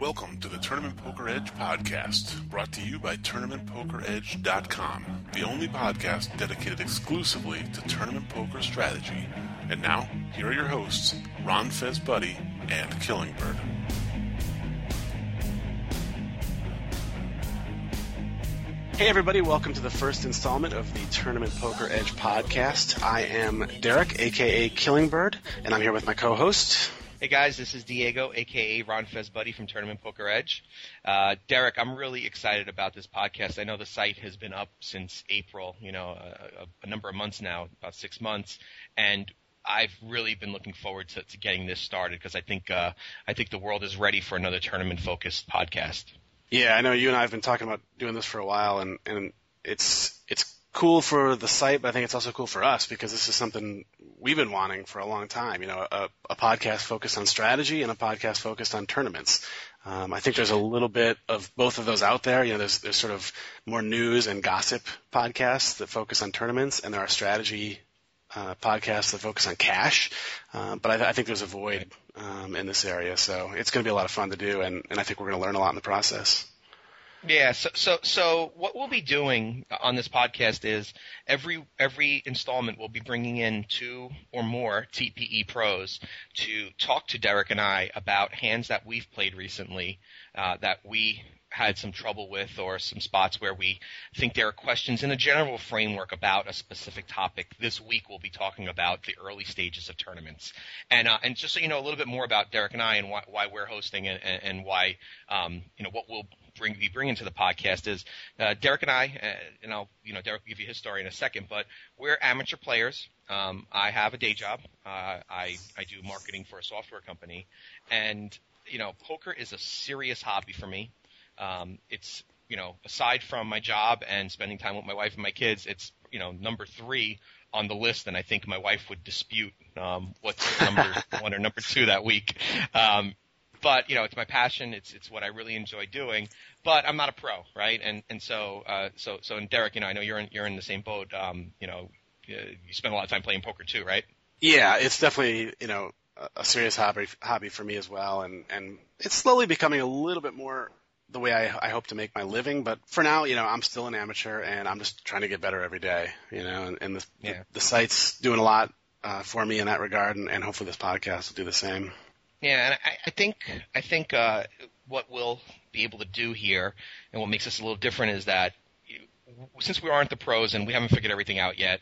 Welcome to the Tournament Poker Edge podcast, brought to you by TournamentPokerEdge.com, the only podcast dedicated exclusively to tournament poker strategy. And now, here are your hosts, Ron Fez Buddy and Killingbird. Hey, everybody, welcome to the first installment of the Tournament Poker Edge podcast. I am Derek, aka Killingbird, and I'm here with my co host. Hey guys, this is Diego, aka Ron Fez Buddy from Tournament Poker Edge. Uh, Derek, I'm really excited about this podcast. I know the site has been up since April, you know, a, a number of months now, about six months, and I've really been looking forward to, to getting this started because I think uh, I think the world is ready for another tournament focused podcast. Yeah, I know you and I have been talking about doing this for a while, and and it's it's cool for the site, but I think it's also cool for us because this is something we've been wanting for a long time. You know, a, a podcast focused on strategy and a podcast focused on tournaments. Um, I think there's a little bit of both of those out there. You know, there's there's sort of more news and gossip podcasts that focus on tournaments, and there are strategy uh, podcasts that focus on cash. Uh, but I, I, think there's a void um, in this area, so it's going to be a lot of fun to do, and, and I think we're going to learn a lot in the process. Yeah, so so so what we'll be doing on this podcast is every every installment we'll be bringing in two or more TPE pros to talk to Derek and I about hands that we've played recently uh, that we had some trouble with or some spots where we think there are questions in a general framework about a specific topic. This week we'll be talking about the early stages of tournaments. And, uh, and just so you know a little bit more about Derek and I and why, why we're hosting and, and why, um, you know, what we'll bring, be bringing to the podcast is uh, Derek and I, uh, and I'll you know Derek will give you his story in a second, but we're amateur players. Um, I have a day job. Uh, I I do marketing for a software company, and you know poker is a serious hobby for me. Um, it's you know aside from my job and spending time with my wife and my kids, it's you know number three on the list, and I think my wife would dispute um, what's number one or number two that week. Um, but you know, it's my passion. It's it's what I really enjoy doing. But I'm not a pro, right? And and so uh, so so and Derek, you know, I know you're in you're in the same boat. Um, you know, you spend a lot of time playing poker too, right? Yeah, it's definitely you know a serious hobby hobby for me as well, and and it's slowly becoming a little bit more the way I, I hope to make my living. But for now, you know, I'm still an amateur, and I'm just trying to get better every day. You know, and, and the, yeah. the the site's doing a lot uh, for me in that regard, and, and hopefully this podcast will do the same. Yeah, and I, I think I think uh, what we'll be able to do here, and what makes us a little different, is that since we aren't the pros and we haven't figured everything out yet,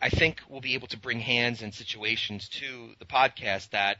I think we'll be able to bring hands and situations to the podcast that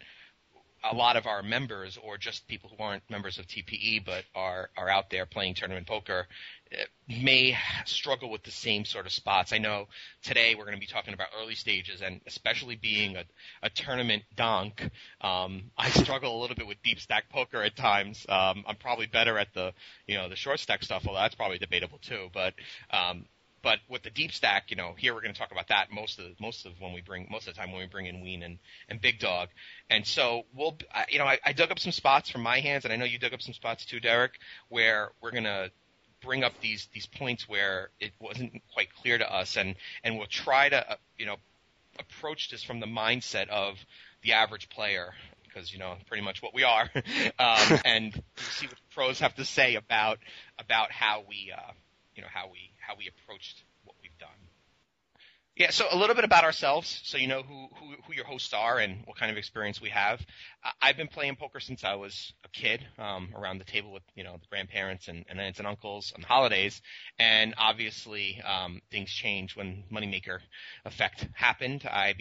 a lot of our members or just people who aren't members of TPE but are are out there playing tournament poker eh, may struggle with the same sort of spots. I know today we're going to be talking about early stages and especially being a, a tournament donk, um, I struggle a little bit with deep stack poker at times. Um, I'm probably better at the you know the short stack stuff, although that's probably debatable too. But um, but with the deep stack, you know, here we're going to talk about that most of most of when we bring most of the time when we bring in Wein and, and Big Dog, and so we'll, you know, I, I dug up some spots from my hands, and I know you dug up some spots too, Derek, where we're going to bring up these these points where it wasn't quite clear to us, and and we'll try to, uh, you know, approach this from the mindset of the average player because you know pretty much what we are, um, and see what pros have to say about about how we uh, you know how we how we approached what we've done. Yeah, so a little bit about ourselves, so you know who, who, who your hosts are and what kind of experience we have. I've been playing poker since I was a kid, um, around the table with you know the grandparents and, and aunts and uncles on the holidays, and obviously um, things changed when Moneymaker effect happened. I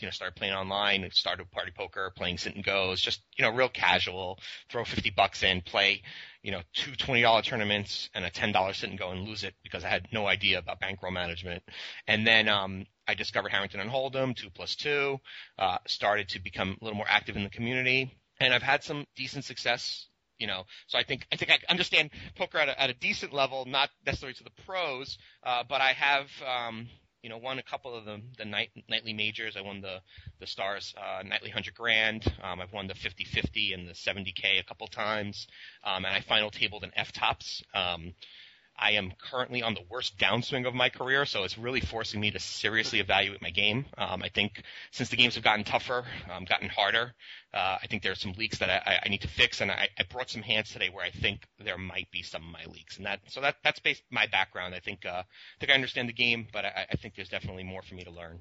you know, started playing online, started party poker, playing sit and goes, just, you know, real casual, throw 50 bucks in, play, you know, two $20 tournaments and a $10 sit and go and lose it because I had no idea about bankroll management. And then, um, I discovered Harrington on Hold'em, two plus two, uh, started to become a little more active in the community. And I've had some decent success you know. So I think I think I understand poker at a, at a decent level, not necessarily to the pros, uh, but I have um, you know, won a couple of the the night, nightly majors. I won the the Stars uh, nightly hundred grand. Um, I've won the 50-50 and the 70k a couple times, um, and I final tabled an FTOPS. Um, I am currently on the worst downswing of my career, so it's really forcing me to seriously evaluate my game. Um, I think since the games have gotten tougher, um, gotten harder, uh, I think there are some leaks that I, I need to fix, and I, I brought some hands today where I think there might be some of my leaks, and that so that that's based my background. I think uh, I think I understand the game, but I, I think there's definitely more for me to learn.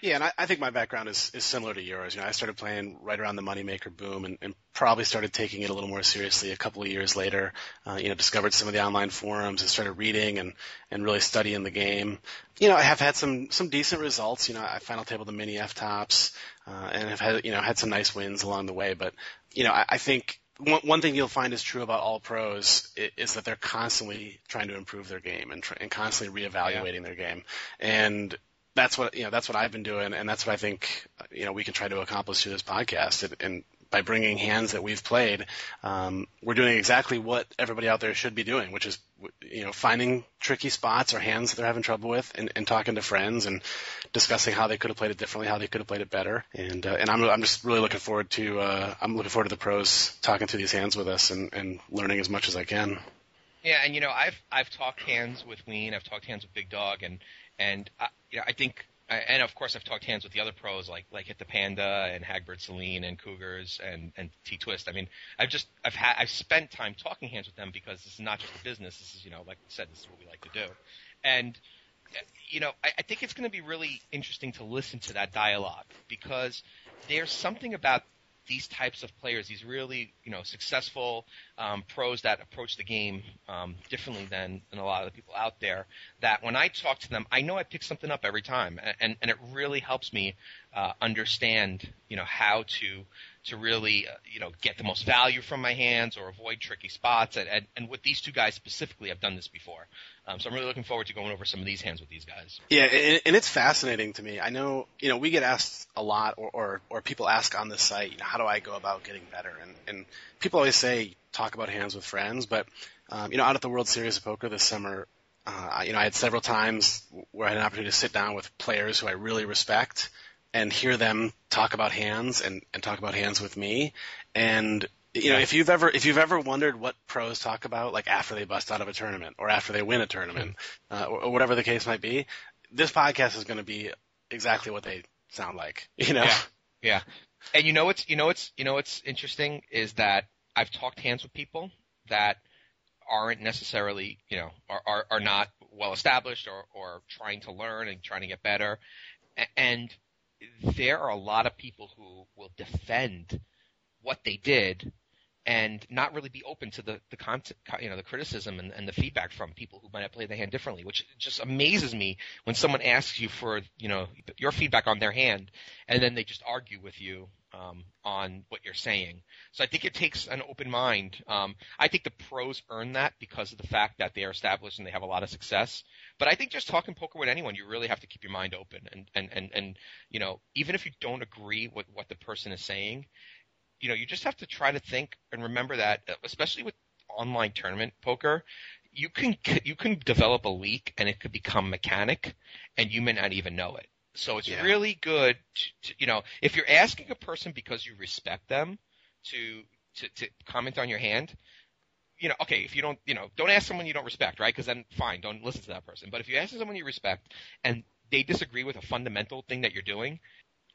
Yeah, and I, I think my background is, is similar to yours. You know, I started playing right around the moneymaker boom, and, and probably started taking it a little more seriously a couple of years later. Uh, you know, discovered some of the online forums and started reading and and really studying the game. You know, I have had some some decent results. You know, I final table the mini FTOPS, uh, and have had you know had some nice wins along the way. But you know, I, I think one, one thing you'll find is true about all pros is, is that they're constantly trying to improve their game and, tr- and constantly reevaluating yeah. their game. And that's what you know that's what I've been doing, and that's what I think you know we can try to accomplish through this podcast. And, and by bringing hands that we've played, um, we're doing exactly what everybody out there should be doing, which is you know finding tricky spots or hands that they're having trouble with, and, and talking to friends and discussing how they could have played it differently, how they could have played it better. And uh, and I'm I'm just really looking forward to uh, I'm looking forward to the pros talking through these hands with us and, and learning as much as I can. Yeah, and you know I've I've talked hands with Wein, I've talked hands with Big Dog, and and I, you know, I think, and of course, I've talked hands with the other pros like like Hit the Panda and Hagbard Celine and Cougars and and T Twist. I mean, I've just I've had I've spent time talking hands with them because this is not just a business. This is you know, like I said, this is what we like to do, and you know, I, I think it's going to be really interesting to listen to that dialogue because there's something about these types of players, these really you know successful um, pros that approach the game um, differently than, than a lot of the people out there, that when I talk to them, I know I pick something up every time, and and it really helps me uh, understand you know how to to really uh, you know get the most value from my hands or avoid tricky spots. And, and, and with these two guys specifically, I've done this before, um, so I'm really looking forward to going over some of these hands with these guys. Yeah, and, and it's fascinating to me. I know you know we get asked a lot, or or, or people ask on the site, you know, how do I go about getting better? And and people always say talk about hands with friends, but um, you know, out at the World Series of Poker this summer, uh, you know, I had several times where I had an opportunity to sit down with players who I really respect and hear them talk about hands and, and talk about hands with me. And you know, if you've ever if you've ever wondered what pros talk about, like after they bust out of a tournament or after they win a tournament, uh, or, or whatever the case might be, this podcast is going to be exactly what they sound like. You know? Yeah. Yeah. And you know what's you know what's you know what's interesting is that I've talked hands with people that aren't necessarily you know are are, are not well established or or trying to learn and trying to get better, and there are a lot of people who will defend what they did and not really be open to the the content, you know, the criticism and, and the feedback from people who might have played the hand differently, which just amazes me when someone asks you for you know your feedback on their hand, and then they just argue with you um, on what you're saying. So I think it takes an open mind. Um, I think the pros earn that because of the fact that they are established and they have a lot of success. But I think just talking poker with anyone, you really have to keep your mind open and and and, and you know even if you don't agree with what the person is saying, you know you just have to try to think and remember that, especially with online tournament poker, you can you can develop a leak and it could become mechanic, and you may not even know it. So it's yeah. really good, to, to, you know, if you're asking a person because you respect them to, to to comment on your hand, you know, okay, if you don't, you know, don't ask someone you don't respect, right? Because then fine, don't listen to that person. But if you ask someone you respect and they disagree with a fundamental thing that you're doing,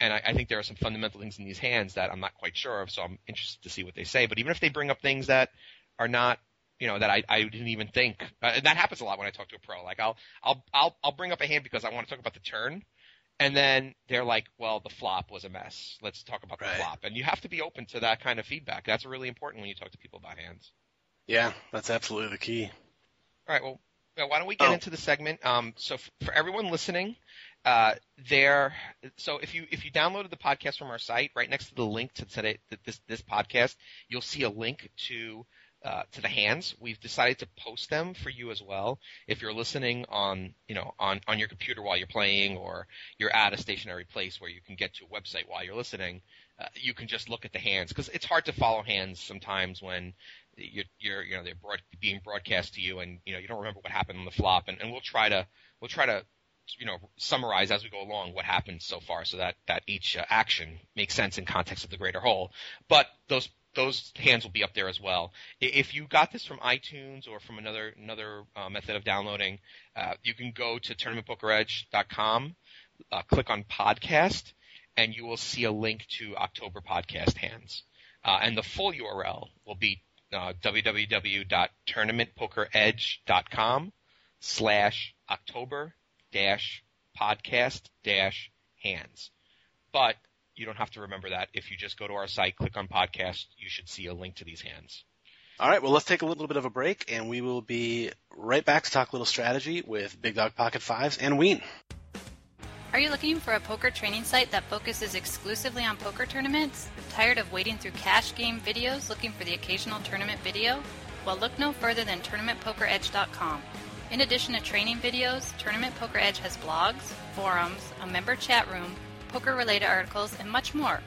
and I, I think there are some fundamental things in these hands that I'm not quite sure of, so I'm interested to see what they say. But even if they bring up things that are not you know that I, I didn't even think uh, that happens a lot when I talk to a pro. Like I'll I'll I'll I'll bring up a hand because I want to talk about the turn, and then they're like, well, the flop was a mess. Let's talk about the right. flop. And you have to be open to that kind of feedback. That's really important when you talk to people about hands. Yeah, that's absolutely the key. All right. Well, why don't we get oh. into the segment? Um, so f- for everyone listening, uh, there. So if you if you downloaded the podcast from our site, right next to the link to today this this podcast, you'll see a link to uh, to the hands. We've decided to post them for you as well. If you're listening on, you know, on, on your computer while you're playing or you're at a stationary place where you can get to a website while you're listening, uh, you can just look at the hands because it's hard to follow hands sometimes when you're, you're you know, they're broad, being broadcast to you and, you know, you don't remember what happened on the flop and, and we'll try to, we'll try to, you know, summarize as we go along what happened so far so that, that each uh, action makes sense in context of the greater whole. But those those hands will be up there as well. If you got this from iTunes or from another another uh, method of downloading, uh, you can go to tournamentpokeredge.com, uh, click on podcast, and you will see a link to October podcast hands. Uh, and the full URL will be uh, www.tournamentpokeredge.com slash October dash podcast dash hands. But you don't have to remember that. If you just go to our site, click on podcast, you should see a link to these hands. All right, well, let's take a little bit of a break, and we will be right back to talk a little strategy with Big Dog Pocket Fives and Ween. Are you looking for a poker training site that focuses exclusively on poker tournaments? Tired of wading through cash game videos looking for the occasional tournament video? Well, look no further than TournamentPokerEdge.com. In addition to training videos, Tournament Poker Edge has blogs, forums, a member chat room, poker related articles, and much more.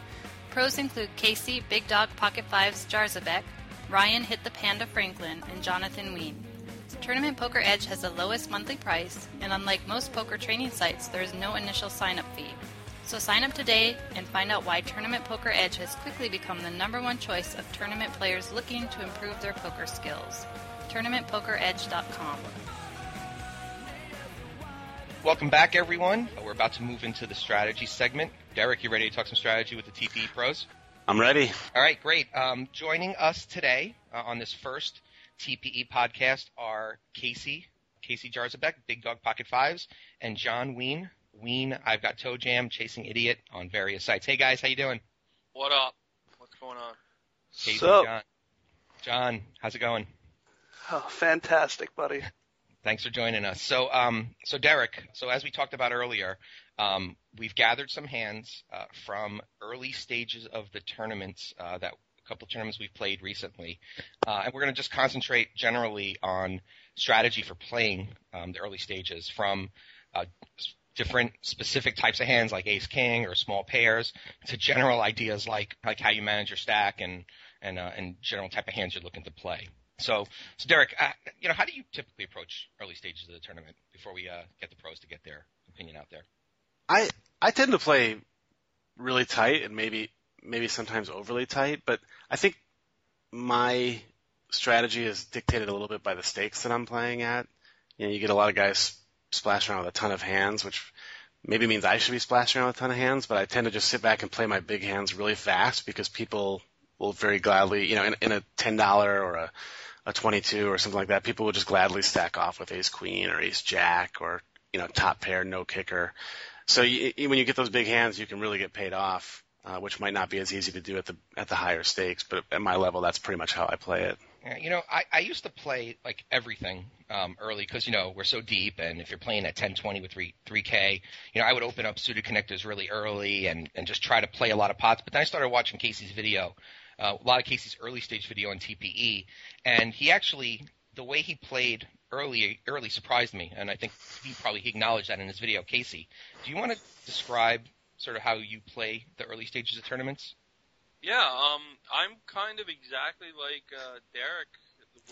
Pros include Casey Big Dog Pocket Fives Jarzabek, Ryan Hit the Panda Franklin, and Jonathan Wein. Tournament Poker Edge has the lowest monthly price, and unlike most poker training sites, there is no initial sign up fee. So sign up today and find out why Tournament Poker Edge has quickly become the number one choice of tournament players looking to improve their poker skills. TournamentPokerEdge.com. Welcome back, everyone. We're about to move into the strategy segment. Derek, you ready to talk some strategy with the TPE pros? I'm ready. All right, great. Um, joining us today uh, on this first TPE podcast are Casey, Casey Jarzabek, Big Dog Pocket Fives, and John Wein. Wein, I've got Toe Jam, Chasing Idiot on various sites. Hey guys, how you doing? What up? What's going on? Casey, So- John. John, how's it going? Oh, fantastic, buddy. Thanks for joining us. So, um, so Derek, so as we talked about earlier, um, we've gathered some hands uh, from early stages of the tournaments uh, that a couple of tournaments we've played recently, uh, and we're going to just concentrate generally on strategy for playing um, the early stages from uh, different specific types of hands like Ace King or small pairs to general ideas like like how you manage your stack and and uh, and general type of hands you're looking to play. So, so Derek, uh, you know, how do you typically approach early stages of the tournament before we uh, get the pros to get their opinion out there? I I tend to play really tight and maybe maybe sometimes overly tight, but I think my strategy is dictated a little bit by the stakes that I'm playing at. You know, you get a lot of guys splashing around with a ton of hands, which maybe means I should be splashing around with a ton of hands, but I tend to just sit back and play my big hands really fast because people will very gladly, you know, in, in a ten dollar or a a 22 or something like that, people will just gladly stack off with ace queen or ace jack or, you know, top pair, no kicker. So you, when you get those big hands, you can really get paid off, uh, which might not be as easy to do at the, at the higher stakes, but at my level, that's pretty much how I play it. Yeah, you know, I, I used to play like everything um, early because you know we're so deep, and if you're playing at 10-20 with three three K, you know, I would open up suited connectors really early and and just try to play a lot of pots. But then I started watching Casey's video, uh, a lot of Casey's early stage video on TPE, and he actually the way he played early early surprised me, and I think he probably he acknowledged that in his video. Casey, do you want to describe sort of how you play the early stages of tournaments? Yeah, um, I'm kind of exactly like uh, Derek,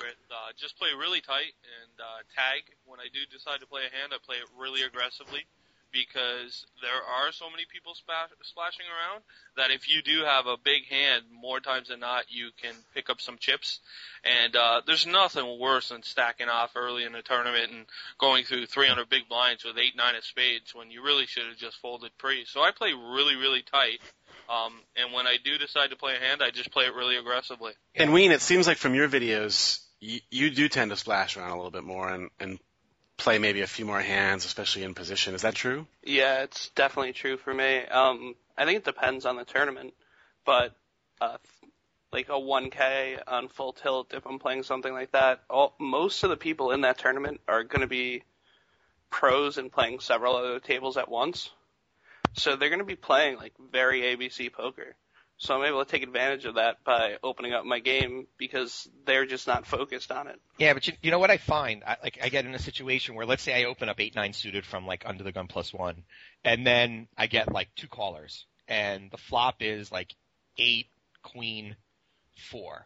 with uh, just play really tight and uh, tag. When I do decide to play a hand, I play it really aggressively because there are so many people splash, splashing around that if you do have a big hand, more times than not, you can pick up some chips. And uh, there's nothing worse than stacking off early in a tournament and going through 300 big blinds with eight, nine of spades when you really should have just folded pre. So I play really, really tight. Um, and when I do decide to play a hand, I just play it really aggressively. And Wein, it seems like from your videos, you, you do tend to splash around a little bit more and, and play maybe a few more hands, especially in position. Is that true? Yeah, it's definitely true for me. Um, I think it depends on the tournament, but uh, like a 1K on full tilt, if I'm playing something like that, all, most of the people in that tournament are going to be pros and playing several other tables at once. So they're going to be playing like very ABC poker. So I'm able to take advantage of that by opening up my game because they're just not focused on it. Yeah, but you, you know what I find? I, like I get in a situation where let's say I open up eight nine suited from like under the gun plus one, and then I get like two callers, and the flop is like eight queen four,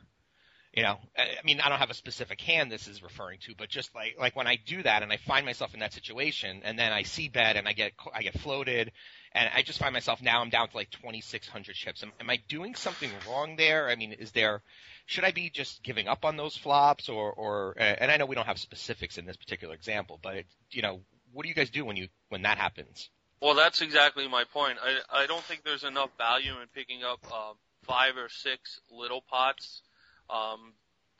you know, I mean, I don't have a specific hand this is referring to, but just like like when I do that and I find myself in that situation, and then I c bet and I get I get floated, and I just find myself now I'm down to like 2,600 chips. Am, am I doing something wrong there? I mean, is there should I be just giving up on those flops, or or and I know we don't have specifics in this particular example, but you know, what do you guys do when you when that happens? Well, that's exactly my point. I I don't think there's enough value in picking up uh, five or six little pots um,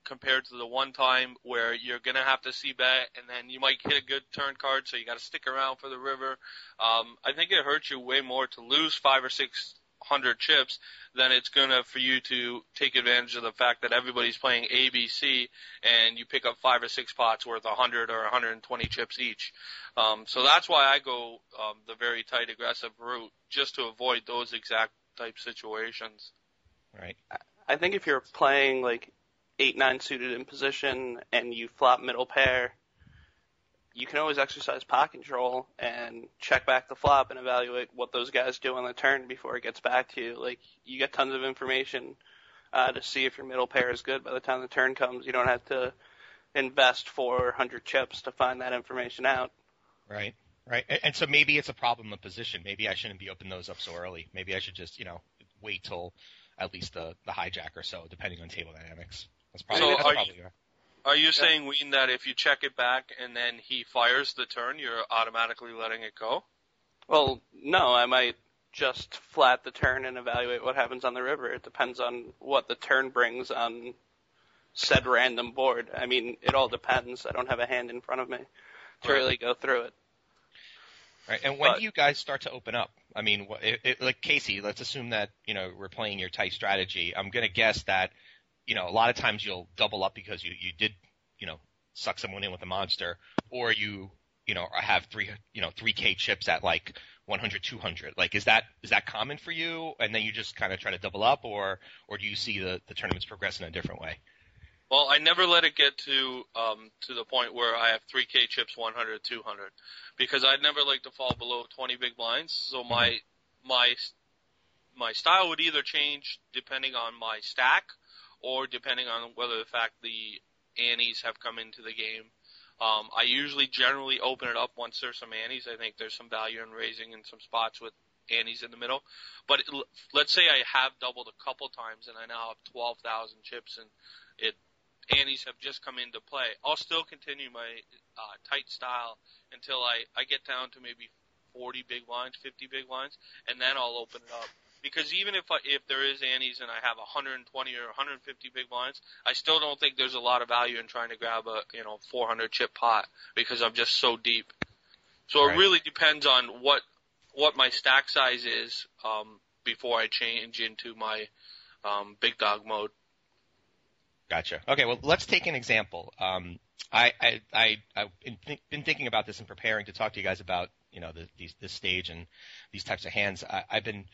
compared to the one time where you're gonna have to c bet and then you might hit a good turn card, so you got to stick around for the river. Um, I think it hurts you way more to lose five or six hundred chips than it's gonna for you to take advantage of the fact that everybody's playing ABC and you pick up five or six pots worth a hundred or 120 chips each. Um, so that's why I go um, the very tight aggressive route just to avoid those exact type situations. Right. I think if you're playing like eight nine suited in position and you flop middle pair, you can always exercise pot control and check back the flop and evaluate what those guys do on the turn before it gets back to you. Like you get tons of information uh, to see if your middle pair is good by the time the turn comes. You don't have to invest 400 chips to find that information out. Right. Right. And, and so maybe it's a problem of position. Maybe I shouldn't be opening those up so early. Maybe I should just, you know, wait till at least the, the hijack or so, depending on table dynamics. That's probably, So that's are probably you- Are you saying, Wein, that if you check it back and then he fires the turn, you're automatically letting it go? Well, no, I might just flat the turn and evaluate what happens on the river. It depends on what the turn brings on said random board. I mean, it all depends. I don't have a hand in front of me to Right. really go through it. Right. And when But- do you guys start to open up? I mean, it, it, like Casey, let's assume that you know we're playing your tight strategy. I'm going to guess that you know a lot of times you'll double up because you you did you know suck someone in with a monster, or you you know have three you know three K chips at like 100 200. Like is that is that common for you? And then you just kind of try to double up, or or do you see the the tournaments progress in a different way? Well, I never let it get to um, to the point where I have 3K chips 100, 200, because I'd never like to fall below 20 big blinds. So my my my style would either change depending on my stack, or depending on whether the fact the antes have come into the game. Um, I usually generally open it up once there's some antes. I think there's some value in raising in some spots with antes in the middle. But it, let's say I have doubled a couple times and I now have 12,000 chips and it antes have just come into play. I'll still continue my uh, tight style until I, I get down to maybe 40 big blinds, 50 big blinds, and then I'll open it up. Because even if I, if there is antes and I have 120 or 150 big blinds, I still don't think there's a lot of value in trying to grab a you know 400 chip pot because I'm just so deep. So Right. it really depends on what what my stack size is um, before I change into my um, big dog mode. Gotcha. Okay, well, let's take an example. Um, I, I, I, I've been, thinking about this and preparing to talk to you guys about, you know, the, these, this stage and these types of hands. I, I've been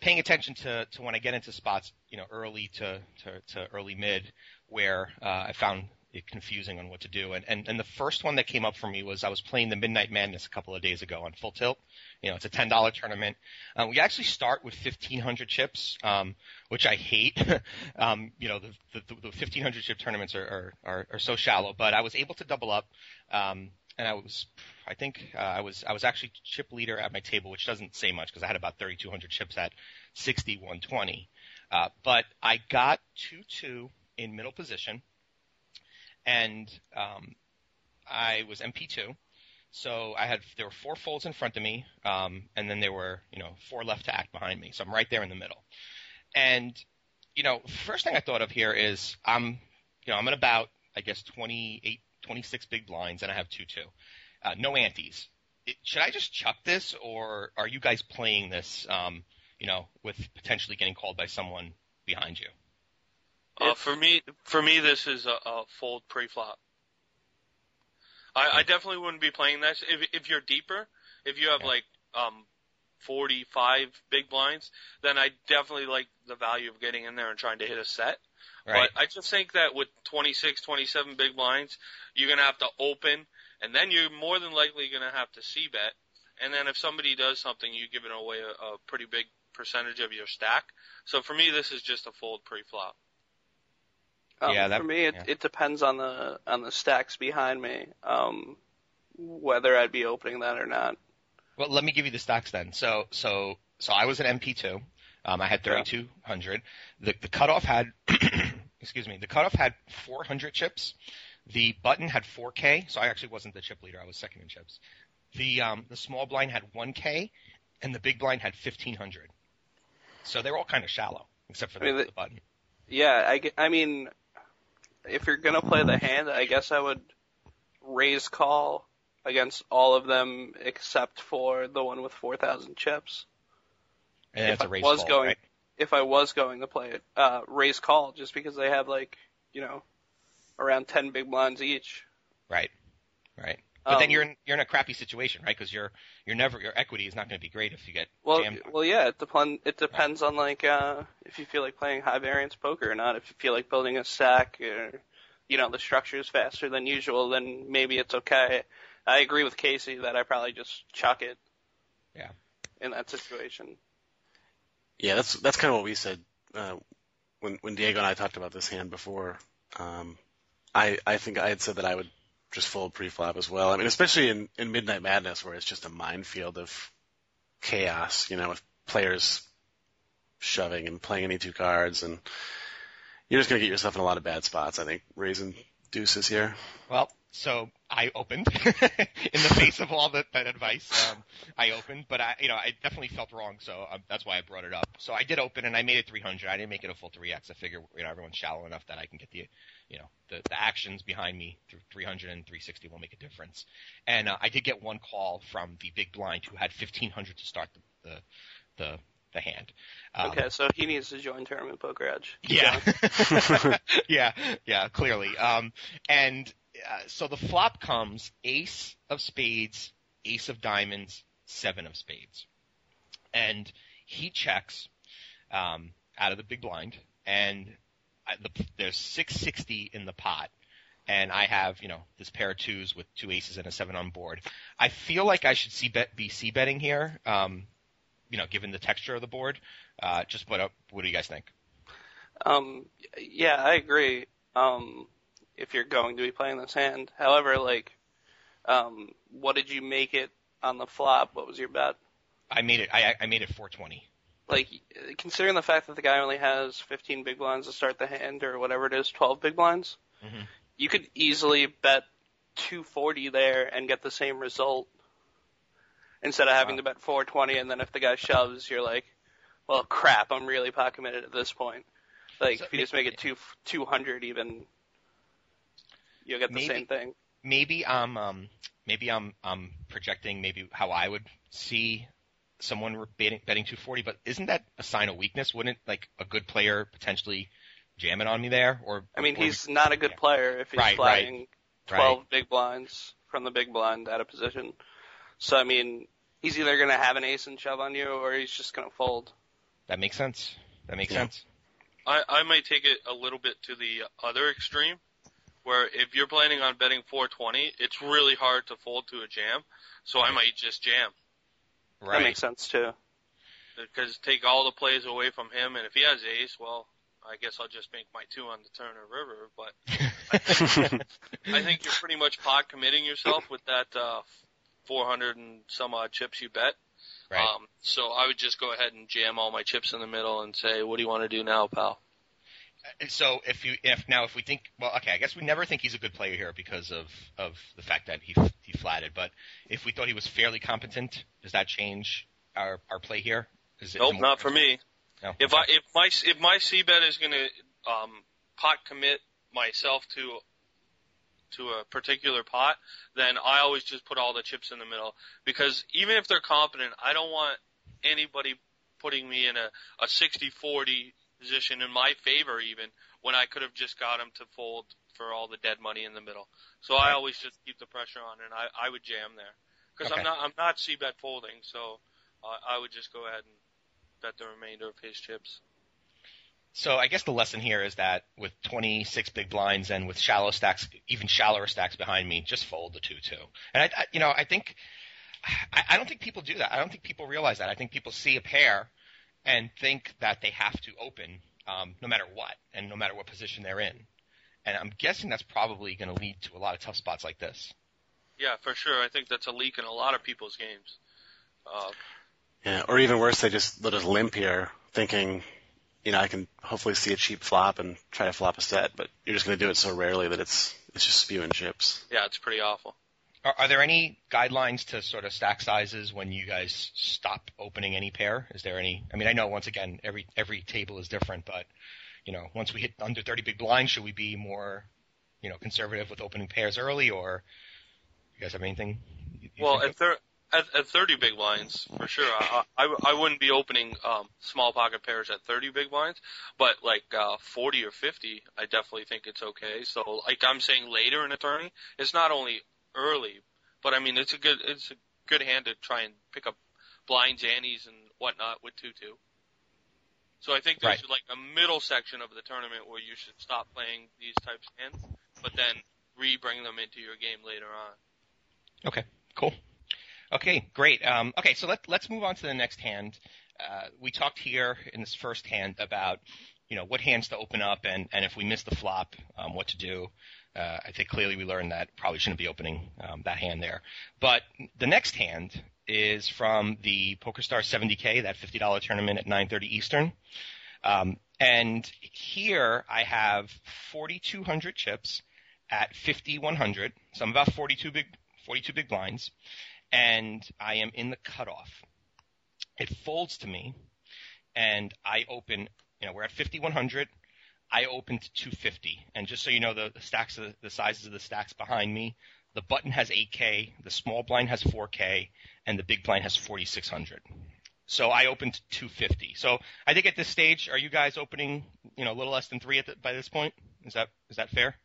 paying attention to, to when I get into spots, you know, early to, to, to early mid, where uh, I found it confusing on what to do. And, and, and the first one that came up for me was I was playing the Midnight Madness a couple of days ago on Full Tilt. You know, it's a ten dollar tournament. Um, we actually start with fifteen hundred chips, um, which I hate. um, you know, the, the, the fifteen hundred chip tournaments are, are, are, are so shallow. But I was able to double up, um, and I was, I think uh, I was I was actually chip leader at my table, which doesn't say much because I had about thirty two hundred chips at sixty one twenty. Uh, but I got two two in middle position, and um, I was MP two. So I had there were four folds in front of me, um, and then there were you know four left to act behind me. So I'm right there in the middle. And you know, first thing I thought of here is I'm you know I'm at about I guess 28, 26 big blinds, and I have two two, uh, no antes. It, should I just chuck this, or are you guys playing this? Um, you know, with potentially getting called by someone behind you. Uh, for me, for me, this is a, a fold pre-flop. I, I definitely wouldn't be playing this if if you're deeper. If you have Yeah. like um, 45 big blinds, then I definitely like the value of getting in there and trying to hit a set. Right. But I just think that with 26, 27 big blinds, you're gonna have to open, and then you're more than likely gonna have to c bet. And then if somebody does something, you give it away a, a pretty big percentage of your stack. So for me, this is just a fold pre-flop. Um, Yeah, that- for me, it, yeah. it depends on the on the stacks behind me, um, whether I'd be opening that or not. Well, let me give you the stocks then. So, so, so I was an MP2. Um, I had Yeah. 3,200. The, the cutoff had, excuse me, the cutoff had 400 chips. The button had 4K, so I actually wasn't the chip leader. I was second in chips. The, um, the small blind had 1K, and the big blind had 1,500. So they were all kind of shallow, except for the, I mean, the- the button. Yeah, I, I mean, if you're gonna play the hand, I guess I would raise call against all of them except for the one with 4,000 chips. And if I was call, going- right? If I was going to play it, uh, raise call just because they have like, you know, around 10 big blinds each. Right. Right. But then Um, you're in, you're in a crappy situation, right? Because you're you're never your equity is not going to be great if you get Well, jammed. well, yeah. It depend. It depends on like uh, if you feel like playing high variance poker or not. If you feel like building a stack, or you know the structure is faster than usual, then maybe it's okay. I agree with Casey that I probably just chuck it. Yeah. In that situation. Yeah, that's that's kind of what we said uh, when when Diego and I talked about this hand before. Um, I I think I had said that I would just full pre-flop as well. I mean, especially in in Midnight Madness where it's just a minefield of chaos. You know, with players shoving and playing any two cards, and you're just gonna get yourself in a lot of bad spots. I think raising deuces here. Well, so I opened in the face of all that, that advice. Um, I opened, but I, you know, I definitely felt wrong, so um, that's why I brought it up. So I did open, and I made it 300. I didn't make it a full 3x. I figure, you know, everyone's shallow enough that I can get the, you know, the, the actions behind me through 300 and 360 will make a difference. And uh, I did get one call from the big blind who had 1500 to start the the the, the hand. Um, Okay, so he needs to join Tournament Poker Edge. Yeah. yeah, yeah, clearly. Um, and uh, so the flop comes ace of spades, ace of diamonds, seven of spades. And he checks um, out of the big blind, and I, the, there's 660 in the pot. And I have, you know, this pair of twos with two aces and a seven on board. I feel like I should c bet, be c betting here, um, you know, given the texture of the board. Uh, just what, what do you guys think? Um, yeah, I agree. Um, if you're going to be playing this hand, however, like, um, what did you make it on the flop? What was your bet? I made it. I I made it 420. Like, considering the fact that the guy only has 15 big blinds to start the hand, or whatever it is, 12 big blinds, Mhm. you could easily bet 240 there and get the same result instead of having Wow. to bet 420. And then if the guy shoves, you're like, well, crap, I'm really pot committed at this point. Like, So if you just make it two 200 even, you'll get the Maybe- same thing. Maybe I'm um maybe I'm I'm projecting maybe how I would see someone betting, betting 240, but isn't that a sign of weakness? Wouldn't like a good player potentially jam it on me there? Or I mean, or- he's not a good yeah. player if he's Right, right, flatting right. 12 big blinds from the big blind out of position. So, I mean, he's either going to have an ace and shove on you, or he's just going to fold. that makes sense. That makes Yeah. sense. I, I might take it a little bit to the other extreme, where if you're planning on betting 420, it's really hard to fold to a jam. So I might just jam Right. That makes sense, too. because take all the plays away from him, and if he has ace, well, I guess I'll just make my two on the turn or river. But I think you're pretty much pot committing yourself with that uh, 400 and some odd chips you bet. right. Um, so I would just go ahead and jam all my chips in the middle and say, "What do you want to do now, pal?" So if you if now if we think well okay I guess we never think he's a good player here because of of the fact that he he flatted but if we thought he was fairly competent does that change our our play here? Is it Nope, more- not for me. No? If I if my if my C bet is going to um, pot commit myself to to a particular pot, then I always just put all the chips in the middle because even if they're competent, I don't want anybody putting me in a a 60-40 position in my favor even when I could have just got him to fold for all the dead money in the middle. So I always just keep the pressure on and I I would jam there because Okay. I'm not I'm not C bet folding, so uh, I would just go ahead and bet the remainder of his chips. So I guess the lesson here is that with 26 big blinds and with shallow stacks, even shallower stacks behind me, just fold the two two. And I, I you know, I think I, I don't think people do that. I don't think people realize that. I think people see a pair and think that they have to open um, no matter what and no matter what position they're in. and I'm guessing that's probably going to lead to a lot of tough spots like this. Yeah, for sure. I think that's a leak in a lot of people's games. Uh, Yeah, or even worse, they just let us limp here, thinking, you know, I can hopefully see a cheap flop and try to flop a set, but you're just going to do it so rarely that it's it's just spewing chips. yeah, it's pretty awful. Are, are there any guidelines to sort of stack sizes when you guys stop opening any pair? Is there any? I mean, I know once again every every table is different, but you know, once we hit under 30 big blinds, should we be more, you know, conservative with opening pairs early, or you guys have anything? you- you Well, at, thir- at at 30 big blinds, for sure. I, I, I wouldn't be opening um, small pocket pairs at 30 big blinds, but like uh, 40 or 50, I definitely think it's okay. So, like I'm saying, later in a tourney, it's not only early, but I mean, it's a good it's a good hand to try and pick up blinds, antes, and whatnot with two two. So I think there's Right. like a middle section of the tournament where you should stop playing these types of hands, but then re-bring them into your game later on. Okay, cool. Okay, great. Um, okay, so let, let's move on to the next hand. Uh, we talked here in this first hand about, you know, what hands to open up and, and if we miss the flop, um, what to do. Uh, I think clearly we learned that probably shouldn't be opening um, that hand there. But the next hand is from the PokerStar 70K, that $50 tournament at 9:30 Eastern. Um, and here I have 4,200 chips at 5,100. So I'm about 42 big 42 big blinds, and I am in the cutoff. It folds to me, and I open. You know, we're at 5100. I open to 250, and just so you know, the, the stacks, of, the sizes of the stacks behind me, the button has 8k, the small blind has 4k, and the big blind has 4600. So I opened to 250. So I think at this stage, are you guys opening, you know, a little less than three at the, by this point? Is that is that fair?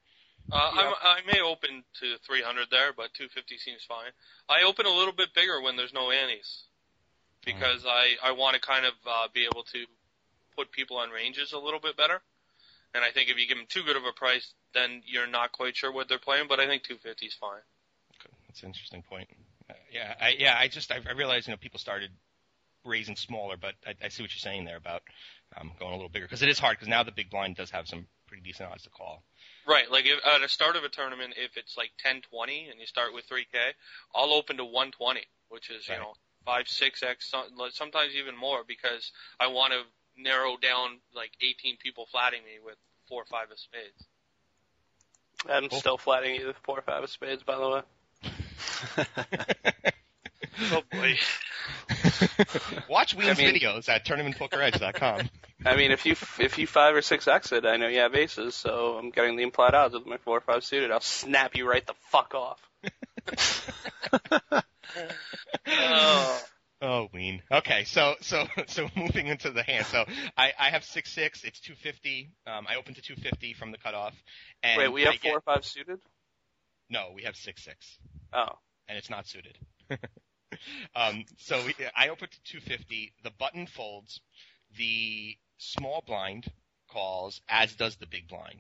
Uh, I'm, I may open to 300 there, but 250 seems fine. I open a little bit bigger when there's no antes because I, I want to kind of uh, be able to put people on ranges a little bit better. And I think if you give them too good of a price, then you're not quite sure what they're playing. But I think 250 is fine. Okay, that's an interesting point. Uh, yeah, I, yeah, I just I, I realized you know people started raising smaller, but I, I see what you're saying there about um, going a little bigger because it is hard because now the big blind does have some pretty decent odds to call. Right, like if, at the start of a tournament, if it's like 10-20 and you start with 3K, I'll open to 120, which is you know five, six x, sometimes even more, because I want to narrow down like 18 people flatting me with four or five of spades. I'm Cool. still flatting you with four or five of spades, by the way. Oh boy. Watch Wein's I mean- videos at tournamentpokeredge.com. I mean, if you if you five or six exit, I know you have aces, so I'm getting the implied odds with my four or five suited. I'll snap you right the fuck off. Oh. Oh, Wein. Okay, so so so moving into the hand. So I, I have six six. It's two fifty. Um, I open to two fifty from the cutoff. And Wait, we have I get- four or five suited? No, we have six six. Oh, and it's not suited. um, so we, I open to 250. The button folds. The small blind calls, as does the big blind.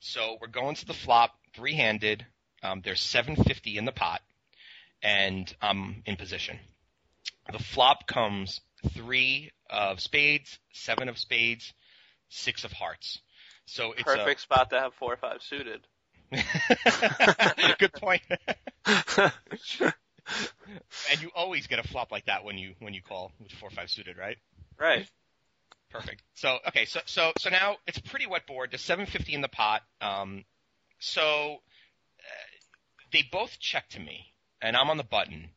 So we're going to the flop, three-handed. Um, there's 750 in the pot, and I'm in position. The flop comes three of spades, seven of spades, six of hearts. So it's a- perfect spot to have four or five suited. Good point. and you always get a flop like that when you when you call with four or five suited, right? Right. Perfect. So okay, so so so now it's a pretty wet board. There's 750 in the pot. Um, so uh, they both check to me, and I'm on the button.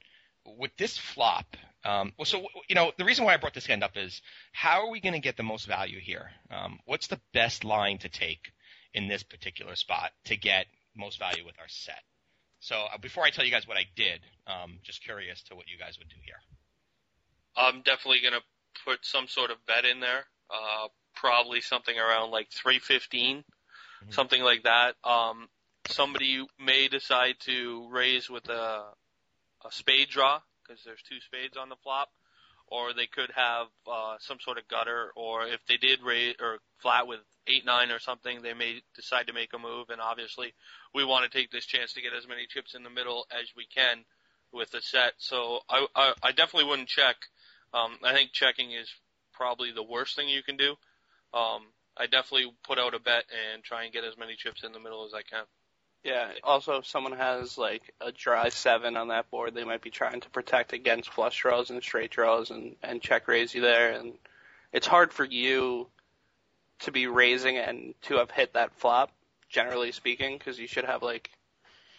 With this flop, um, well, so you know the reason why I brought this hand up is how are we going to get the most value here? Um, what's the best line to take in this particular spot to get most value with our set? So uh, before I tell you guys what I did, um, just curious to what you guys would do here. I'm definitely gonna put some sort of bet in there. Uh, probably something around like 315, Mhm. something like that. Um, somebody may decide to raise with a, a spade draw because there's two spades on the flop, or they could have uh, some sort of gutter, or if they did raise or flat with eight nine or something, they may decide to make a move. And obviously, we want to take this chance to get as many chips in the middle as we can with the set. So I I, I definitely wouldn't check. Um, I think checking is probably the worst thing you can do. Um, I definitely put out a bet and try and get as many chips in the middle as I can. Yeah. Also, if someone has like a dry seven on that board, they might be trying to protect against flush draws and straight draws and and check raise you there, and it's hard for you to be raising and to have hit that flop, generally speaking, because you should have like,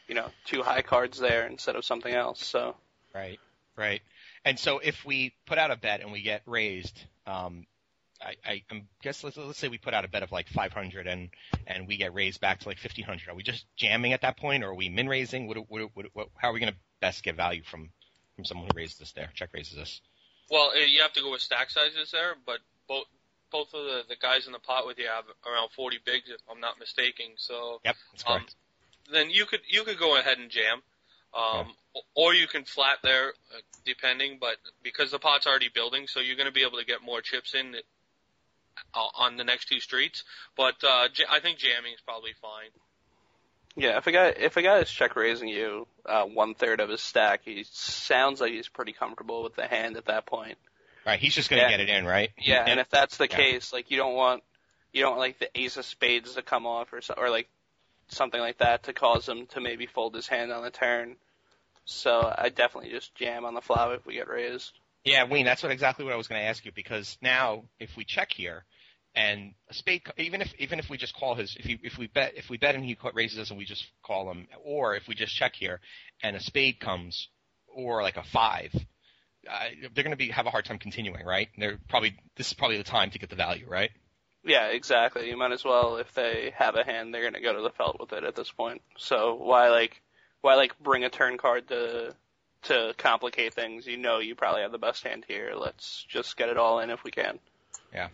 you know, two high cards there instead of something else. So Right, right. And so if we put out a bet and we get raised, um, I, I guess let's, let's say we put out a bet of like 500 and and we get raised back to like 1500. Are we just jamming at that point, or are we min raising? What, what, what, what, how are we going to best get value from from someone who raises us there, check raises us? Well, eh, you have to go with stack sizes there, but both both of the, the guys in the pot with you have around 40 bigs, if I'm not mistaken. So Yep, that's um, correct. then you could you could go ahead and jam, um, or you can flat there, uh, depending. But because the pot's already building, so you're going to be able to get more chips in on the next two streets. But uh, j- I think jamming is probably fine. yeah, if a guy if a guy is check raising you uh, one third of his stack, he sounds like he's pretty comfortable with the hand at that point. right, he's just going to yeah. get it in, right? Yeah, and if that's the Yeah. case, like you don't want you don't want like the ace of spades to come off or so, or like something like that to cause him to maybe fold his hand on the turn. So I definitely just jam on the flop if we get raised. Yeah, Wein, that's what exactly what I was going to ask you because now if we check here and a spade, even if even if we just call his, if he, if we bet if we bet and he raises us and we just call him, or if we just check here and a spade comes or like a five, uh, they're going to be have a hard time continuing, right? They're probably this is probably the time to get the value, right? Yeah, exactly. You might as well if they have a hand, they're gonna go to the felt with it at this point. So why like why like bring a turn card to to complicate things? You know you probably have the best hand here. Let's just get it all in if we can. Yeah.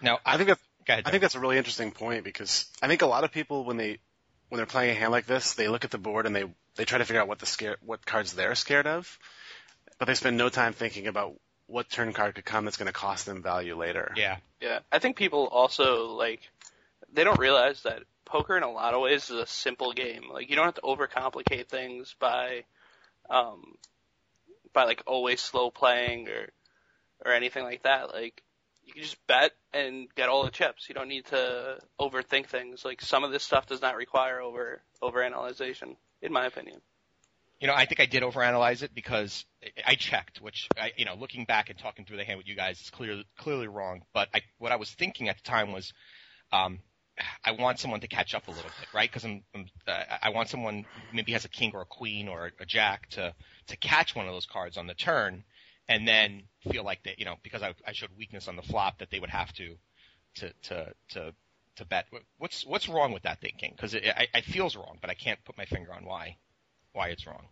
Now I think that's ahead. I think that's a really interesting point because I think a lot of people when they when they're playing a hand like this, they look at the board and they they try to figure out what the scare what cards they're scared of, but they spend no time thinking about what turn card could come that's going to cost them value later. yeah, Yeah, I think people also like they don't realize that poker in a lot of ways is a simple game. Like you don't have to overcomplicate things by um by like always slow playing or or anything like that. Like you can just bet and get all the chips. You don't need to overthink things. Like some of this stuff does not require over over analyzation, in my opinion. You know, I think I did overanalyze it because I checked, which I, you know, looking back and talking through the hand with you guys, it's clearly clearly wrong. But I, what I was thinking at the time was, um, I want someone to catch up a little bit, right? Because I'm, I'm uh, I want someone maybe has a king or a queen or a, a jack to to catch one of those cards on the turn, and then feel like that, you know, because I, I showed weakness on the flop, that they would have to to to to to bet. What's what's wrong with that thinking? Because it, I, it feels wrong, but I can't put my finger on why why it's wrong.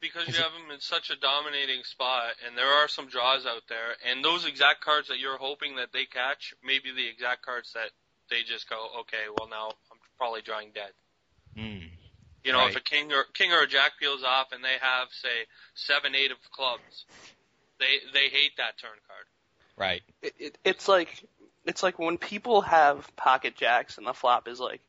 Because you have them in such a dominating spot, and there are some draws out there, and those exact cards that you're hoping that they catch may be the exact cards that they just go, okay, well now I'm probably drawing dead. Hmm. You know, Right. if a king or king or a jack peels off and they have say seven, eight of clubs, they they hate that turn card. Right. it, it, it's like it's like when people have pocket jacks and the flop is like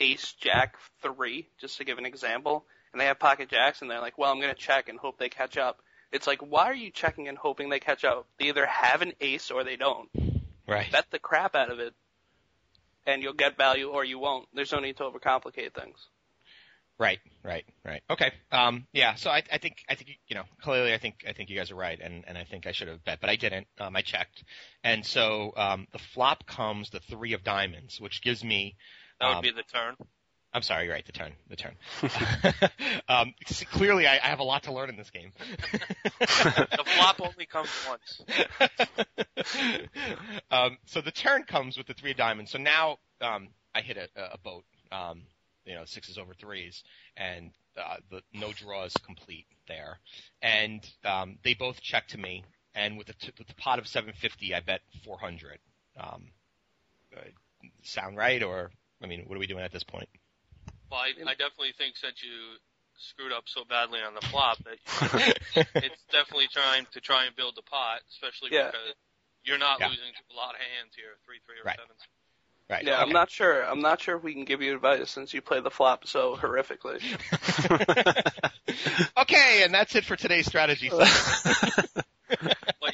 ace jack three, just to give an example, and they have pocket jacks and they're like, well, I'm gonna check and hope they catch up. It's like, why are you checking and hoping they catch up? They either have an ace or they don't. Right. Bet the crap out of it, and you'll get value or you won't. There's no need to overcomplicate things. Right, right, right. Okay. Um, yeah. So I, I think, I think, you know, clearly, I think, I think you guys are right, and, and I think I should have bet, but I didn't. Um, I checked, and so um, the flop comes the three of diamonds, which gives me. That would Um, be the turn. I'm sorry, you're right. The turn, the turn. um, clearly, I, I have a lot to learn in this game. The flop only comes once. um, so the turn comes with the three of diamonds. So now um, I hit a, a boat, um, you know, sixes over threes, and uh, the no draws complete there. And um, they both check to me, and with the, t- with the pot of 750, I bet 400. Um, uh, sound right, or I mean, what are we doing at this point? Well, I, I definitely think since you screwed up so badly on the flop that it's definitely trying to try and build the pot, especially Yeah. because you're not Yeah. losing to a lot of hands here, three, three, or Right. sevens. Right. Yeah, I'm not sure. I'm not sure if we can give you advice since you play the flop so horrifically. okay, and that's it for today's strategy. But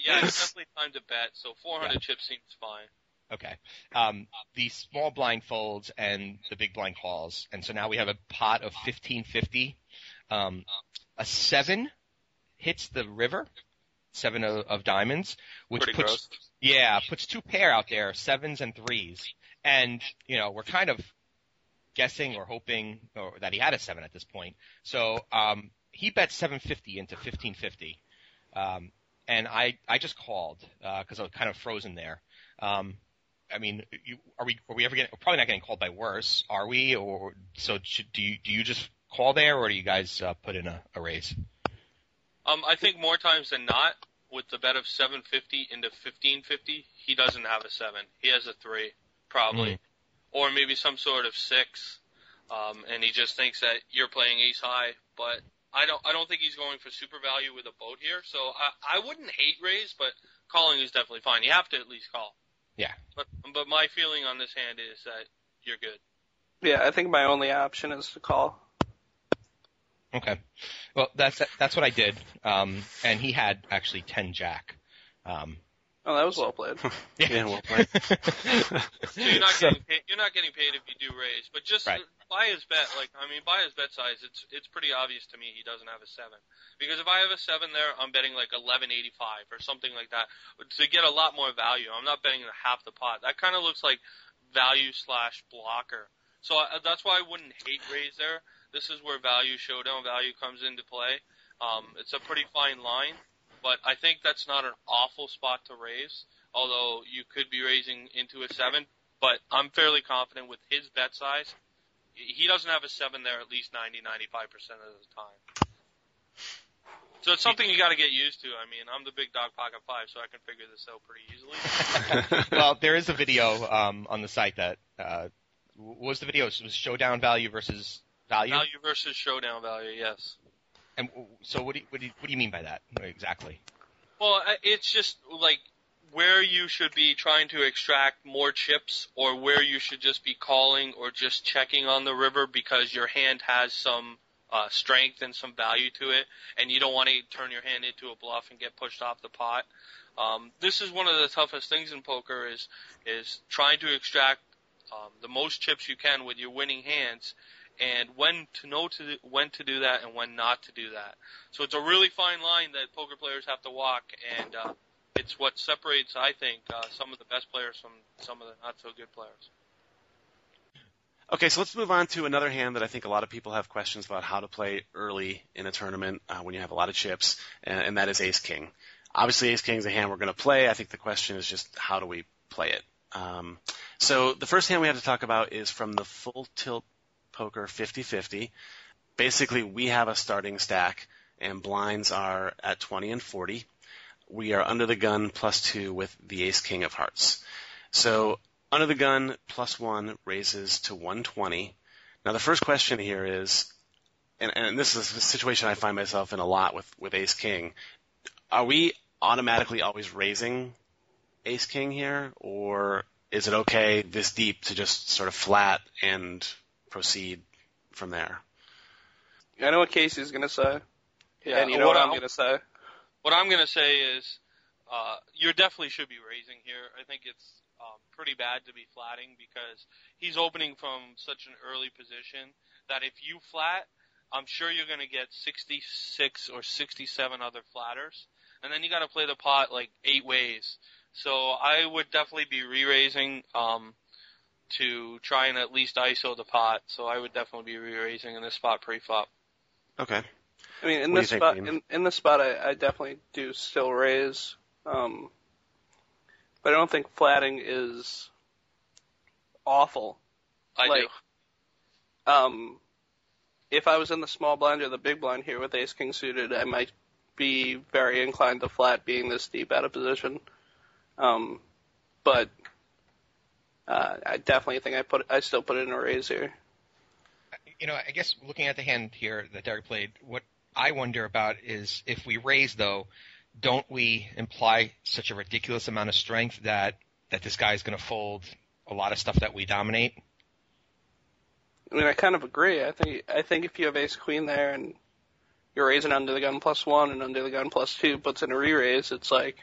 yeah, it's definitely time to bet. So 400 chips seems fine. Okay. Um, the small blind folds and the big blind calls, and so now we have a pot of fifteen fifty. Um, a seven hits the river, seven of, of diamonds, which Pretty puts gross. yeah puts two pair out there, sevens and threes, and you know we're kind of guessing or hoping or that he had a seven at this point. So um, he bet seven fifty into fifteen fifty, um, and I I just called because I was kind of frozen there. Um, I mean, you, are we are we ever getting? We're probably not getting called by worse, are we? Or so should, do you do you just call there, or do you guys uh, put in a, a raise? Um, I think more times than not, with the bet of 750 into 1550, he doesn't have a seven. He has a three, probably, or maybe some sort of six, um, and he just thinks that you're playing ace high. But I don't, I don't think he's going for super value with a boat here. So I, I wouldn't hate raise, but calling is definitely fine. You have to at least call. Yeah. But, but my feeling on this hand is that you're good. Yeah, I think my only option is to call. Okay. Well, that's that's what I did. Um, and he had actually ten jack. Um, Oh, that was well played. Yeah, well played. So you're not So- getting paid, you're not getting paid if you do raise, but just Right. By his bet, like I mean, by his bet size, it's it's pretty obvious to me he doesn't have a seven. Because if I have a seven there, I'm betting like 11.85 or something like that to get a lot more value. I'm not betting half the pot. That kind of looks like value slash blocker. So I, that's why I wouldn't hate raise there. This is where value showdown value comes into play. Um, it's a pretty fine line, but I think that's not an awful spot to raise. Although you could be raising into a seven, but I'm fairly confident with his bet size. He doesn't have a seven there at least 90, 95 percent of the time. So it's something you got to get used to. I mean, I'm the big dog pocket five, so I can figure this out pretty easily. well, there is a video um, on the site that uh, what was the video? It was showdown value versus value. Value versus showdown value, yes. And so, what do you, what do you, what do you mean by that exactly? Well, it's just like where you should be trying to extract more chips or where you should just be calling or just checking on the river because your hand has some uh, strength and some value to it and you don't want to turn your hand into a bluff and get pushed off the pot. Um, this is one of the toughest things in poker is is trying to extract um, the most chips you can with your winning hands and when to know to when to do that and when not to do that. So it's a really fine line that poker players have to walk, and uh, it's what separates, I think, uh, some of the best players from some of the not so good players. Okay, so let's move on to another hand that I think a lot of people have questions about how to play early in a tournament uh, when you have a lot of chips, and, and that is Ace King. Obviously, Ace King is a hand we're going to play. I think the question is just how do we play it. Um, so the first hand we have to talk about is from the Full Tilt Poker 50-50. Basically, we have a starting stack, and blinds are at 20 and 40. We are under the gun plus two with the Ace King of Hearts. So under the gun plus one raises to 120. Now the first question here is, and, and this is a situation I find myself in a lot with, with Ace King. Are we automatically always raising Ace King here, or is it okay this deep to just sort of flat and proceed from there? I know what Casey's gonna say, Yeah, and you know what what I'm I- gonna say. What I'm going to say is, uh, you definitely should be raising here. I think it's um, pretty bad to be flatting because he's opening from such an early position that if you flat, I'm sure you're going to get 66 or 67 other flatters, and then you got to play the pot like eight ways. So I would definitely be re-raising um, to try and at least ISO the pot. So I would definitely be re-raising in this spot pre-flop. Okay. I mean, in What this think, spot, in, in this spot, I, I definitely do still raise, um, but I don't think flatting is awful. I like, do. um, if I was in the small blind or the big blind here with Ace King suited, I might be very inclined to flat being this deep out of position. Um, but uh, I definitely think I put I still put it in a raise here. You know, I guess looking at the hand here that Derek played, what I wonder about is if we raise though, don't we imply such a ridiculous amount of strength that that this guy is going to fold a lot of stuff that we dominate? I mean, I kind of agree. I think I think if you have Ace Queen there and you're raising under the gun plus one and under the gun plus two puts in a re-raise, it's like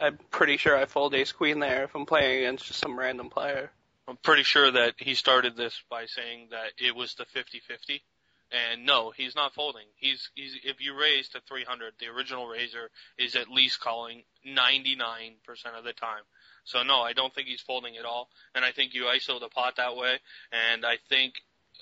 I'm pretty sure I fold ace queen there if I'm playing against just some random player. I'm pretty sure that he started this by saying that it was the 50-50. And no, he's not folding. He's he's if you raise to 300, the original raiser is at least calling 99% of the time. So no, I don't think he's folding at all. And I think you ISO the pot that way. And I think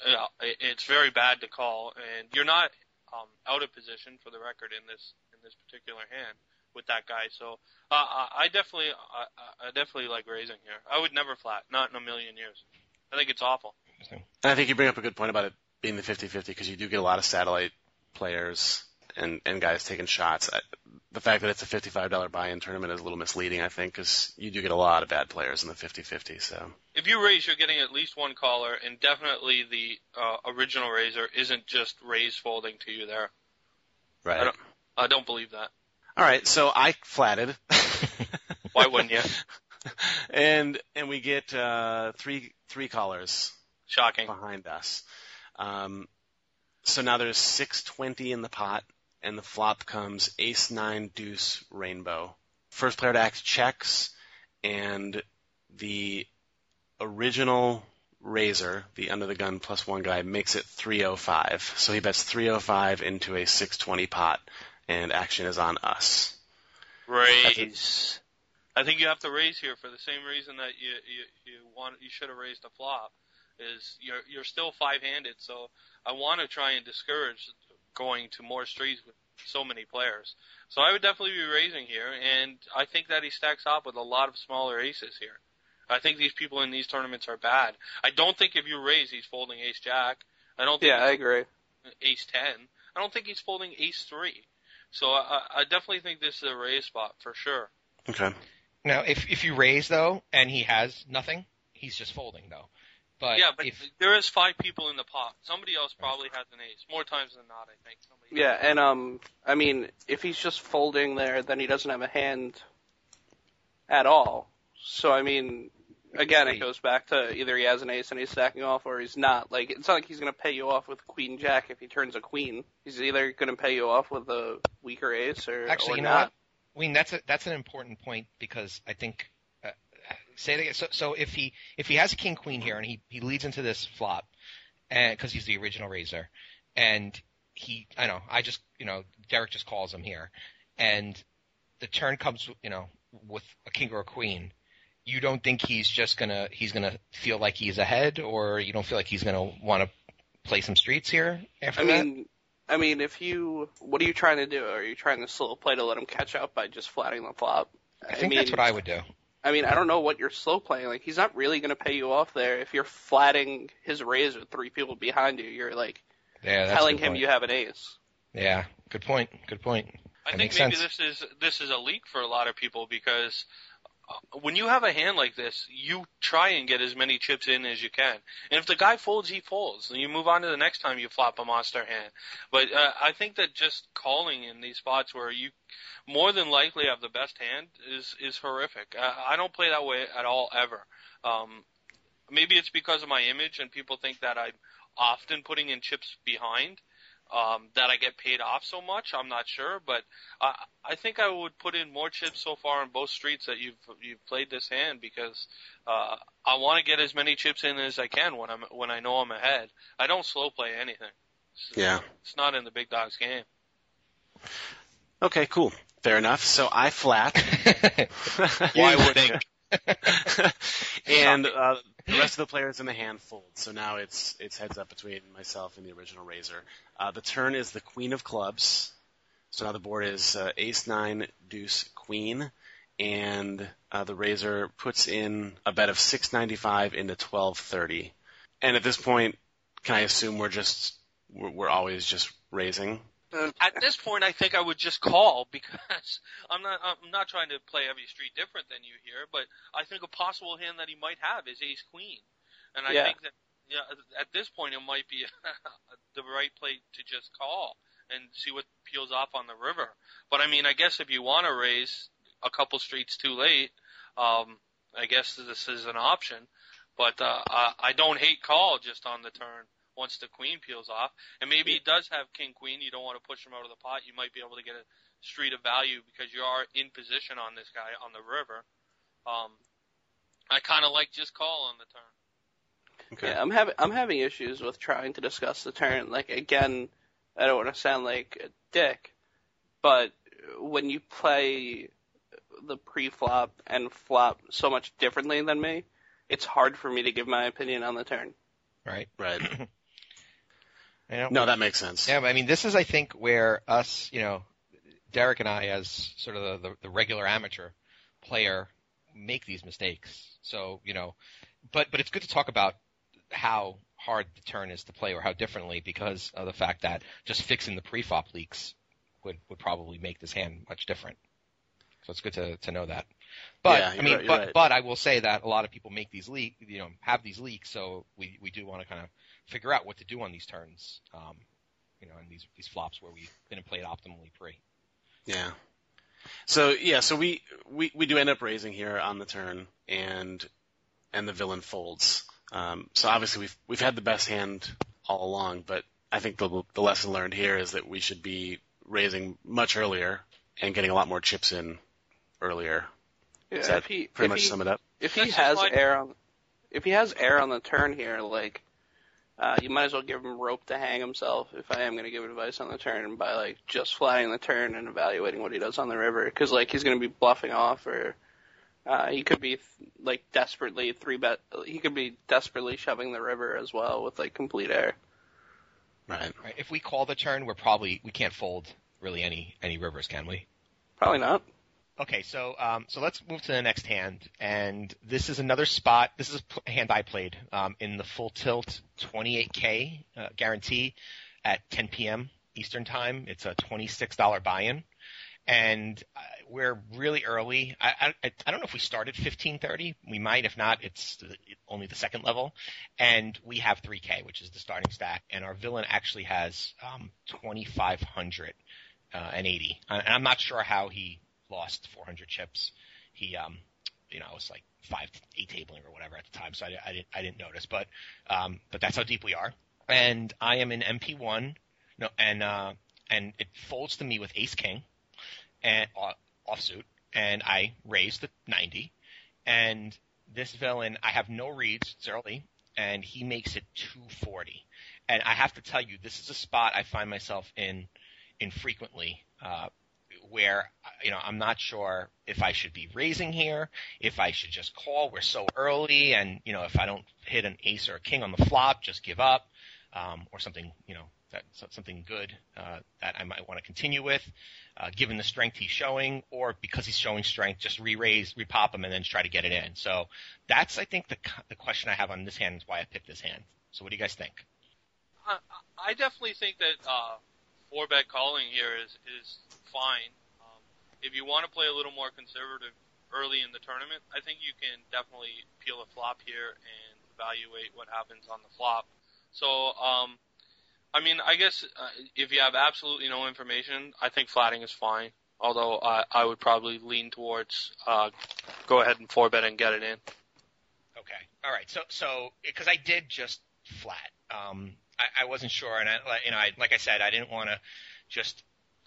uh, it's very bad to call. And you're not um, out of position for the record in this in this particular hand with that guy. So uh, I definitely I, I definitely like raising here. I would never flat, not in a million years. I think it's awful. And I think you bring up a good point about it being the 50-50 because you do get a lot of satellite players and and guys taking shots. I, the fact that it's a $55 buy-in tournament is a little misleading, I think, because you do get a lot of bad players in the 50-50. So if you raise, you're getting at least one caller, and definitely the uh, original raiser isn't just raise folding to you there. right. I don't, I don't believe that. All right, so I flatted. Why wouldn't you? and and we get uh, three three callers Shocking. behind us. Um, so now there's 620 in the pot, and the flop comes ace nine deuce rainbow. First player to act checks, and the original raiser, the under the gun plus one guy, makes it 305. So he bets 305 into a 620 pot, and action is on us. Raise. I think you have to raise here for the same reason that you you, you want you should have raised a flop. Is you're you're still five handed, so I want to try and discourage going to more streets with so many players. So I would definitely be raising here, and I think that he stacks up with a lot of smaller aces here. I think these people in these tournaments are bad. I don't think if you raise, he's folding ace jack. I don't think Yeah, I agree. ace ten. I don't think he's folding ace three. So I, I definitely think this is a raise spot for sure. Okay. Now, if if you raise though, and he has nothing, he's just folding though. But yeah, but if there is five people in the pot. Somebody else probably has an ace. More times than not, I think. Somebody Yeah, and um, I mean, if he's just folding there, then he doesn't have a hand at all. So I mean, again, it goes back to either he has an ace and he's stacking off, or he's not. Like it's not like he's gonna pay you off with queen jack if he turns a queen. He's either gonna pay you off with a weaker ace or actually, or you know not. what? I mean, that's a, that's an important point because I think say it again. So, so if he if he has a king queen here and he he leads into this flop, and because he's the original raiser, and he I know I just you know Derek just calls him here, and the turn comes you know with a king or a queen. You don't think he's just gonna he's gonna feel like he's ahead, or you don't feel like he's gonna want to play some streets here after I that? mean, I mean, if you, what are you trying to do? Are you trying to slow play to let him catch up by just flatting the flop? I think mean, that's what I would do. I mean, I don't know what you're slow playing. Like, he's not really going to pay you off there. If you're flatting his raise with three people behind you, you're like Yeah, that's telling him point. you have an ace. Yeah, good point. Good point. I That think maybe sense. this is this is a leak for a lot of people because when you have a hand like this, you try and get as many chips in as you can. And if the guy folds, he folds, and you move on to the next time you flop a monster hand. But uh, I think that just calling in these spots where you more than likely have the best hand is is horrific. Uh, I don't play that way at all ever. Um, maybe it's because of my image and people think that I'm often putting in chips behind um, that I get paid off so much. I'm not sure, but I I think I would put in more chips so far on both streets that you've you've played this hand because uh, I want to get as many chips in as I can when I'm when I know I'm ahead. I don't slow play anything. It's, Yeah. it's not in the big dogs game. Okay, cool. Fair enough. So I flat. Why would and uh, the rest of the players in the hand fold. So now it's it's heads up between myself and the original raiser. Uh, the turn is the queen of clubs. So now the board is uh, ace nine deuce queen, and uh, the raiser puts in a bet of six ninety five into twelve thirty. And at this point, can I assume we're just we're, we're always just raising? At this point, I think I would just call because I'm not I'm not trying to play every street different than you here, but I think a possible hand that he might have is Ace Queen, and I Yeah. think that yeah, at this point it might be the right play to just call and see what peels off on the river. But I mean, I guess if you want to raise a couple streets too late, um, I guess this is an option. But uh, I, I don't hate call just on the turn once the queen peels off. And maybe he does have king queen. You don't want to push him out of the pot. You might be able to get a street of value because you are in position on this guy on the river. Um, I kind of like just call on the turn. Okay. Yeah, I'm having I'm having issues with trying to discuss the turn. Like again, I don't want to sound like a dick, but when you play the pre-flop and flop so much differently than me, it's hard for me to give my opinion on the turn. right? Right. You know, No, that makes sense. Yeah, I mean, this is, I think, where us, you know, Derek and I, as sort of the, the, the regular amateur player, make these mistakes. So, you know, but but it's good to talk about how hard the turn is to play or how differently because of the fact that just fixing the pre-flop leaks would would probably make this hand much different. So it's good to to know that. But Yeah, I mean, right, but right. but I will say that a lot of people make these leak, you know, have these leaks. So we we do want to kind of figure out what to do on these turns. Um, you know, and these these flops where we didn't play it optimally pre. Yeah. So yeah, so we, we we do end up raising here on the turn, and and the villain folds. Um, so obviously we've we've had the best hand all along, but I think the the lesson learned here is that we should be raising much earlier and getting a lot more chips in earlier. Yeah, Does that if he pretty if much he, sum it up? if he That's has air on if he has air on the turn here, like uh, you might as well give him rope to hang himself. If I am going to give advice on the turn by like just flying the turn and evaluating what he does on the river, because like he's going to be bluffing off, or uh, he could be like desperately three bet. He could be desperately shoving the river as well with like complete air. Right. Right? If we call the turn, we're probably we can't fold really any any rivers, can we? Probably not. Okay, so um, so let's move to the next hand, and this is another spot. This is a hand I played um, in the full tilt 28k uh, guarantee at 10 p.m. Eastern time. It's a $26 buy-in, and uh, we're really early. I, I I don't know if we started 15:30. We might. If not, it's only the second level, and we have 3k, which is the starting stack, and our villain actually has um, 2,500 uh, and 80. And I'm not sure how he lost 400 chips. He, um, you know, it was like five, eight tabling or whatever at the time, so I, I didn't, I didn't notice. But, um, but that's how deep we are. And I am in MP1, no, and uh, and it folds to me with Ace King, and uh, offsuit, and I raise the 90, and this villain, I have no reads, it's early, and he makes it 240. And I have to tell you, this is a spot I find myself in infrequently, uh, where you know I'm not sure if I should be raising here, if I should just call. We're so early, and you know if I don't hit an ace or a king on the flop, just give up, um, or something you know that something good uh, that I might want to continue with, uh, given the strength he's showing, or because he's showing strength, just re-raise, repop him, and then try to get it in. So that's I think the the question I have on this hand is why I picked this hand. So what do you guys think? I, I definitely think that uh, four bet calling here is is fine. Um, if you want to play a little more conservative early in the tournament, I think you can definitely peel a flop here and evaluate what happens on the flop. So, um, I mean, I guess uh, if you have absolutely no information, I think flatting is fine. Although I, I would probably lean towards uh, go ahead and four bet and get it in. Okay. All right. So, so because I did just flat, um, I, I wasn't sure, and I, like- you know, I, like I said, I didn't want to just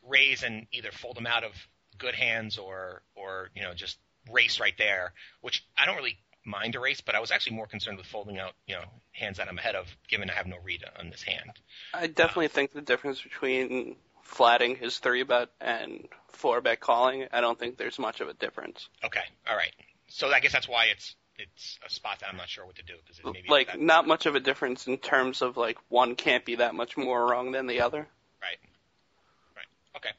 raise and either fold them out of good hands or, or you know, just race right there, which I don't really mind a race, but I was actually more concerned with folding out, you know, hands that I'm ahead of, given I have no read on this hand. I definitely um, think the difference between flatting his three bet and four bet calling, I don't think there's much of a difference. Okay. All right. So I guess that's why it's it's a spot that I'm not sure what to do because maybe like that, not much of a difference in terms of like one can't be that much more wrong than the other. right. Right. Okay.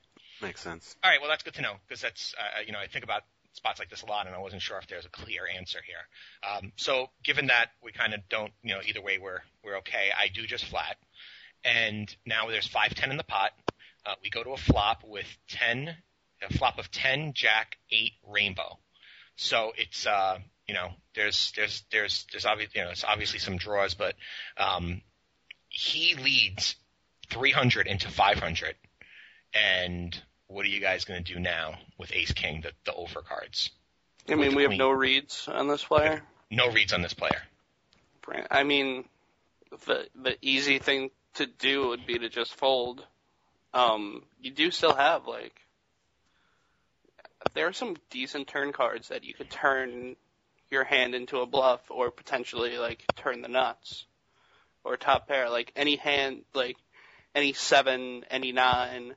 Makes sense. All right, well that's good to know because that's uh, you know I think about spots like this a lot, and I wasn't sure if there's a clear answer here. Um, so given that we kind of don't, you know, either way we're we're okay. I do just flat, and now there's five ten in the pot. Uh, we go to a flop with ten, a flop of ten, jack, eight, rainbow. So it's uh, you know there's there's there's there's obviously you know it's obviously some draws, but um, he leads 300 into 500, and what are you guys going to do now with Ace King, the, the over cards? I mean, we have no reads on this player. No reads on this player. I mean, the the easy thing to do would be to just fold. Um, you do still have like there are some decent turn cards that you could turn your hand into a bluff or potentially like turn the nuts or top pair. Like any hand, like any seven, any nine,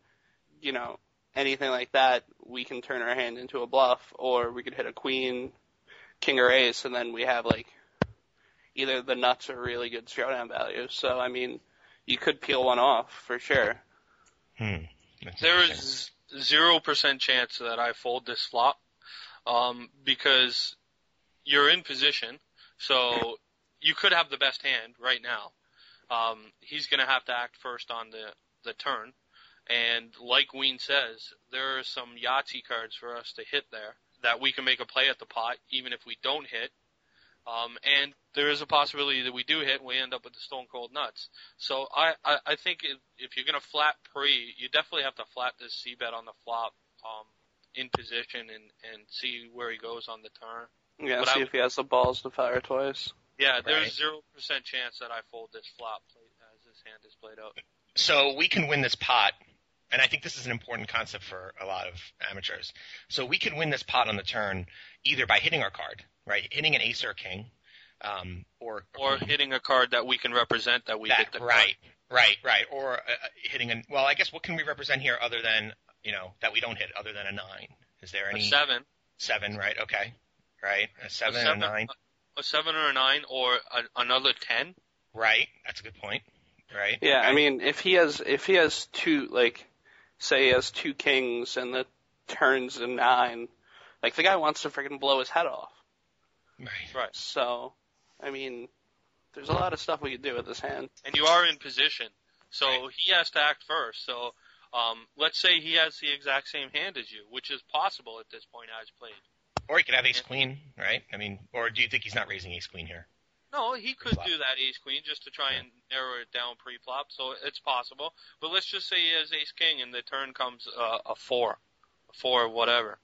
you know, anything like that, we can turn our hand into a bluff or we could hit a queen, king or ace, and then we have like either the nuts or really good showdown value. So I mean, you could peel one off for sure. Hmm. That's There zero percent chance that I fold this flop, um, because you're in position, so you could have the best hand right now. Um, he's going to have to act first on the the turn, and like Wein says, there are some Yahtzee cards for us to hit there that we can make a play at the pot, even if we don't hit. Um, and there is a possibility that we do hit and we end up with the stone cold nuts. So I, I, I think if, if you're going to flat pre, you definitely have to flat this C bet on the flop, um, in position and, and see where he goes on the turn. Yeah, But see I- if he has the balls to fire twice. Yeah, there's zero percent chance that I fold this flop play, as this hand is played out. So we can win this pot, and I think this is an important concept for a lot of amateurs. So we can win this pot on the turn either by hitting our card, right? Hitting an ace or a king, um, or Or hitting a card that we can represent that we that, hit the card. right, right, right, or uh, hitting a Well, I guess what can we represent here other than you know that we don't hit other than a nine? Is there A any seven, seven? Right, okay, right, a seven, seven, a nine, a seven or a nine, or a, another ten. right? That's a good point, right? Yeah, I mean, if he has if he has two like, say he has two kings and the turns a nine, like the guy wants to freaking blow his head off. right. Right. So, I mean, there's a lot of stuff we could do with this hand. and you are in position. So Right. he has to act first. So um, let's say he has the exact same hand as you, which is possible at this point as played. Or he could have ace queen, right? I mean, or do you think he's not raising ace queen here? No, he could Pre-flop. do that ace queen just to try and narrow it down pre-flop. So it's possible. But let's just say he has ace king and the turn comes uh, a four, a four, whatever.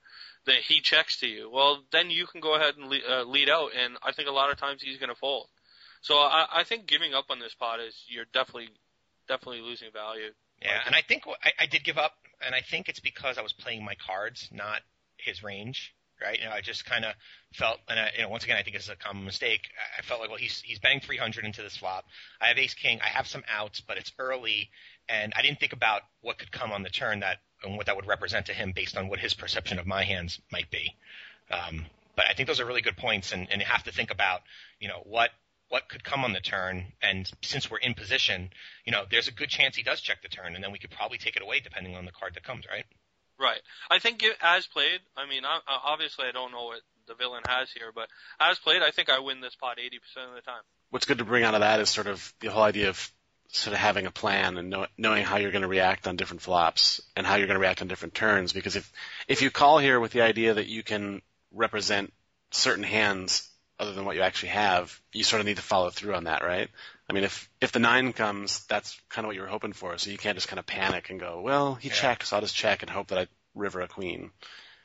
Then he checks to you. Well, then you can go ahead and lead, uh, lead out, and I think a lot of times he's going to fold. So I, I think giving up on this pot is you're definitely, definitely losing value. Yeah, and I think I, I did give up, and I think it's because I was playing my cards, not his range. Right? You know, I just kind of felt, and I, you know, once again, I think is a common mistake. I- felt like, well, he's he's banged 300 into this flop. I have ace king. I have some outs, but it's early, and I didn't think about what could come on the turn that and what that would represent to him based on what his perception of my hands might be. Um, but I think those are really good points, and, and you have to think about, you know, what what could come on the turn, and since we're in position, you know, there's a good chance he does check the turn, and then we could probably take it away depending on the card that comes, right? Right. I think it, as played, I mean, I, obviously I don't know what the villain has here, but as played, I think I win this pot 80% of the time. What's good to bring out of that is sort of the whole idea of sort of having a plan and know, knowing how you're going to react on different flops and how you're going to react on different turns. Because if if you call here with the idea that you can represent certain hands other than what you actually have, you sort of need to follow through on that, right? I mean, if if the nine comes, that's kind of what you were hoping for. So you can't just kind of panic and go, well, he Yeah. checked, so I'll just check and hope that I river a queen.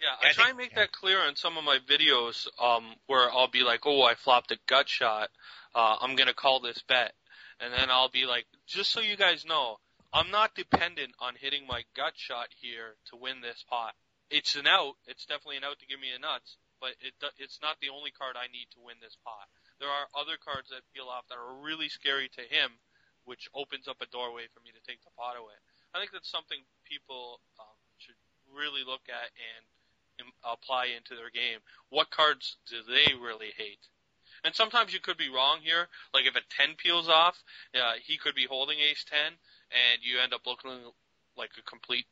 Yeah, Yeah, I I try think- and make yeah. that clear in some of my videos, um, where I'll be like, "Oh, I flopped a gut shot. Uh, I'm gonna call this bet," and then I'll be like, "Just so you guys know, I'm not dependent on hitting my gut shot here to win this pot. It's an out. It's definitely an out to give me a nuts, but it it's not the only card I need to win this pot. There are other cards that peel off that are really scary to him, which opens up a doorway for me to take the pot away. I think that's something people um, should really look at and im- apply into their game. What cards do they really hate? And sometimes you could be wrong here. Like if a 10 peels off, uh, he could be holding ace 10, and you end up looking like a complete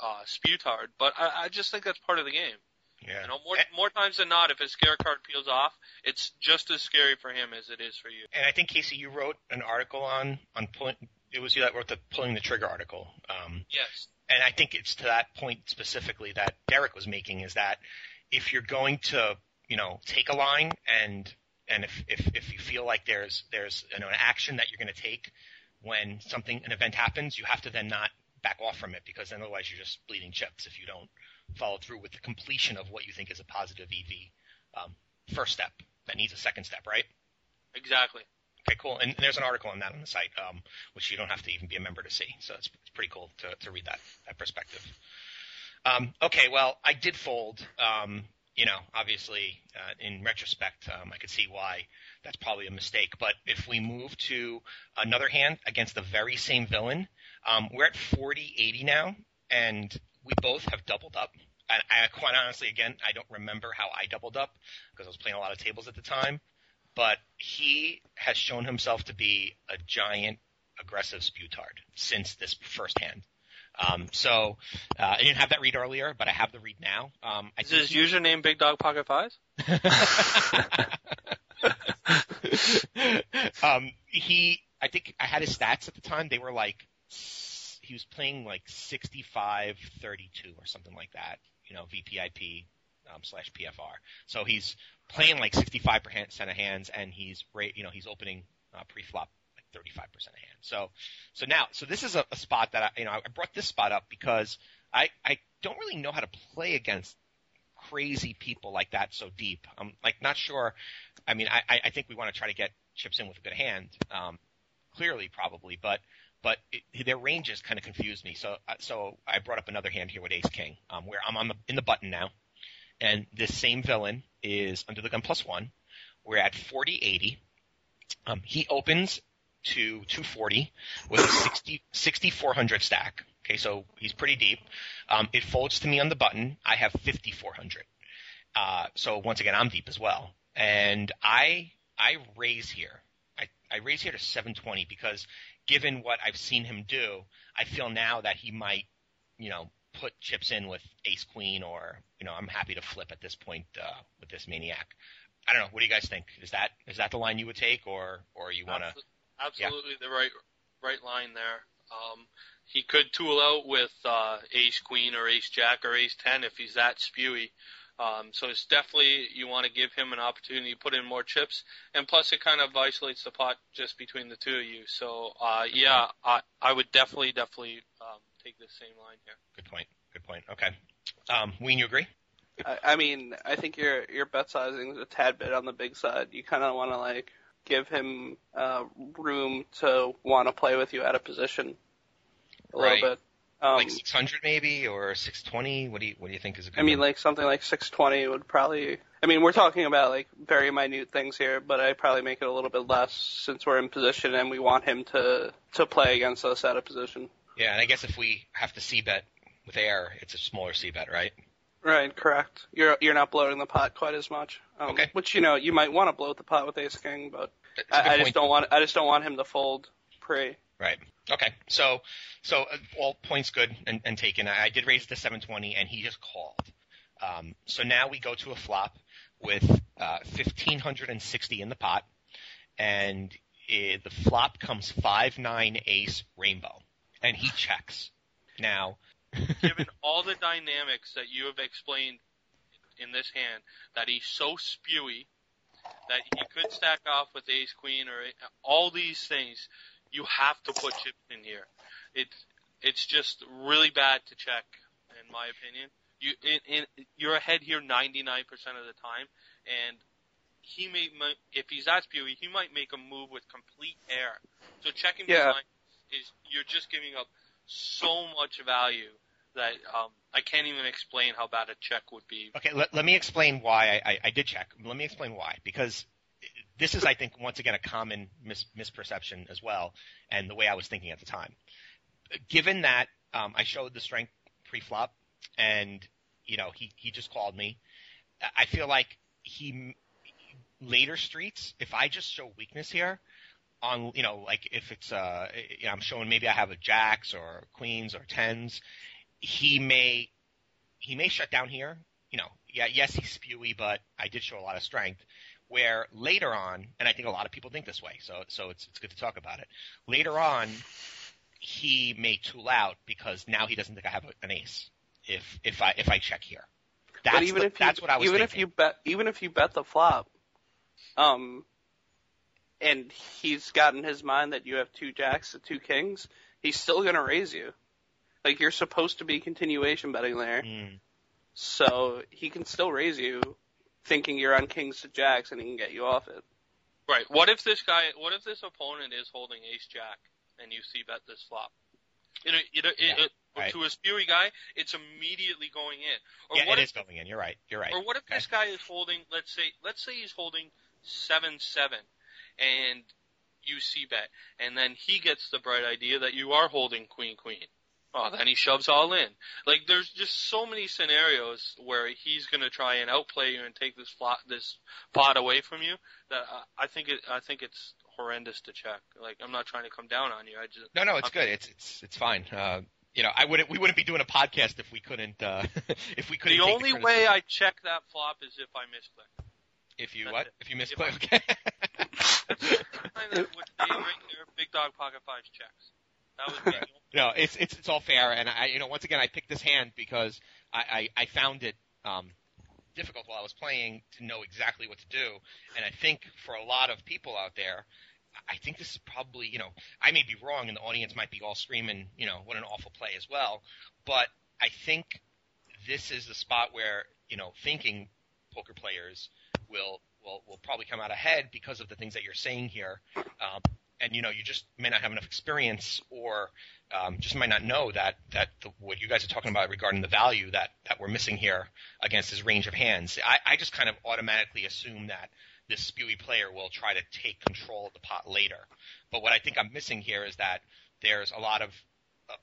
uh, spewtard. But I, I just think that's part of the game. Yeah. You know, more more times than not, if a scare card peels off, it's just as scary for him as it is for you. and I think Casey, you wrote an article on on pulling. It was you that wrote the pulling the trigger article. Um, Yes. and I think it's to that point specifically that Derek was making is that if you're going to, you know, take a line and and if if, if you feel like there's there's you know, an action that you're going to take when something an event happens, you have to then not back off from it because then otherwise you're just bleeding chips if you don't follow through with the completion of what you think is a positive EV um, first step that needs a second step, right? Exactly. Okay, cool. And there's an article on that on the site, um, which you don't have to even be a member to see. So it's, it's pretty cool to, to read that that perspective. Um, okay, well, I did fold. Um, you know, obviously, uh, in retrospect, um, I could see why that's probably a mistake. But if we move to another hand against the very same villain, um, we're at 40-80 now, and we both have doubled up. And I, quite honestly, again, I don't remember how I doubled up because I was playing a lot of tables at the time. But he has shown himself to be a giant aggressive spewtard since this first hand. Um, so uh, I didn't have that read earlier, but I have the read now. Um, I Is his username Big Dog Pocket Fives? um, he, I think I had his stats at the time. They were like, he was playing like 65, 32 or something like that, you know, VPIP, um, slash PFR. So he's playing like 65% of hands and he's, you know, he's opening, uh, pre-flop like 35% of hands. So, so now, so this is a, a spot that I, you know, I brought this spot up because I, I don't really know how to play against crazy people like that so deep. I'm like not sure. I mean, I, I think we want to try to get chips in with a good hand. Um, clearly, probably, but but it, their ranges kind of confused me. So uh, so I brought up another hand here with Ace King, um, where I'm on the in the button now, and this same villain is under the gun plus one. We're at 40-80. Um, he opens to 240 with a 60, 6400 stack. Okay, so he's pretty deep. Um, it folds to me on the button. I have 5400. Uh, so once again, I'm deep as well. And I, I raise here. I, I raise here to 720 because given what I've seen him do, I feel now that he might, you know, put chips in with ace queen or, you know, I'm happy to flip at this point, uh, with this maniac. I don't know. What do you guys think? Is that, is that the line you would take or, or you want to? Absolutely yeah. the right, right line there. Um, he could tool out with uh, ace queen or ace jack or ace ten if he's that spewy. Um, so it's definitely you want to give him an opportunity to put in more chips, and plus it kind of isolates the pot just between the two of you. So uh, yeah, I I would definitely definitely um, take the same line here. Good point. Good point. Okay, um, Wein, you agree? I, I mean, I think your your bet sizing is a tad bit on the big side. You kind of want to like give him uh, room to want to play with you out of position a right. little bit. Um, like 600 maybe or 620. What do you what do you think is a good? I mean, like something like 620 would probably. I mean, we're talking about like very minute things here, but I probably make it a little bit less since we're in position and we want him to to play against us out of position. Yeah, and I guess if we have to c bet with air, it's a smaller c bet, right? Right, correct. You're you're not bloating the pot quite as much. Um, okay. Which you know you might want to bloat the pot with Ace King, but I, I just don't want I just don't want him to fold pre. Right. Okay. So, so uh, all points good and, and taken. I, I did raise the 720, and he just called. Um, so now we go to a flop with uh, 1560 in the pot, and it, the flop comes five nine ace rainbow, and he checks. Now, given all the dynamics that you have explained in this hand, that he's so spewy that he could stack off with ace queen or all these things you have to put chips in here. It's it's just really bad to check, in my opinion. You in, in you're ahead here 99% of the time, and he may if he's that spewy, he might make a move with complete air. So checking yeah. behind is you're just giving up so much value that um, I can't even explain how bad a check would be. Okay, let, let me explain why I, I, I did check. Let me explain why because this is, I think, once again, a common mis- misperception as well, and the way I was thinking at the time. Given that um, I showed the strength pre-flop, and you know he he just called me, I feel like he later streets. If I just show weakness here, on you know like if it's uh you know, I'm showing maybe I have a jacks or queens or tens, he may he may shut down here. You know, yeah, yes, he's spewy, but I did show a lot of strength where later on, and I think a lot of people think this way, so so it's it's good to talk about it. Later on, he may tool out because now he doesn't think I have an ace. If if I if I check here, that's but even the, if you, that's what I was even thinking. if you bet even if you bet the flop, um, and he's got in his mind that you have two jacks and two kings, he's still gonna raise you. Like you're supposed to be continuation betting there, Mm. so he can still raise you thinking you're on kings to jacks and he can get you off it. Right. What if this guy? What if this opponent is holding ace jack and you c bet this flop? You know, you know, Yeah. it, it, Right. to a spewy guy, it's immediately going in. Or yeah, what it if is going in. You're right. You're right. Or what if Okay. this guy is holding, let's say, let's say he's holding seven seven, and you c bet, and then he gets the bright idea that you are holding queen queen. Oh, then he shoves all in. Like there's just so many scenarios where he's gonna try and outplay you and take this flop, this pot away from you. That I, I think it, I think it's horrendous to check. Like I'm not trying to come down on you. I just No, no, it's good. It's it's it's fine. Uh, you know, I wouldn't we wouldn't be doing a podcast if we couldn't uh, if we couldn't. the only criticism. way I check that flop is if I misclick. if you that's what it. if you If misclick. I- Okay. Find that with Dave right there, Big Dog Pocket Fives checks. No, it's it's it's all fair, and I you know once again I picked this hand because I I, I found it um, difficult while I was playing to know exactly what to do, and I think for a lot of people out there. I think this is probably, you know, I may be wrong, and the audience might be all screaming, you know, what an awful play as well. But I think this is the spot where, you know, thinking poker players will will will probably come out ahead because of the things that you're saying here. Um, and you know, you just may not have enough experience, or um, just might not know that that the, what you guys are talking about regarding the value that that we're missing here against his range of hands. I, I just kind of automatically assume that this spewy player will try to take control of the pot later. But what I think I'm missing here is that there's a lot of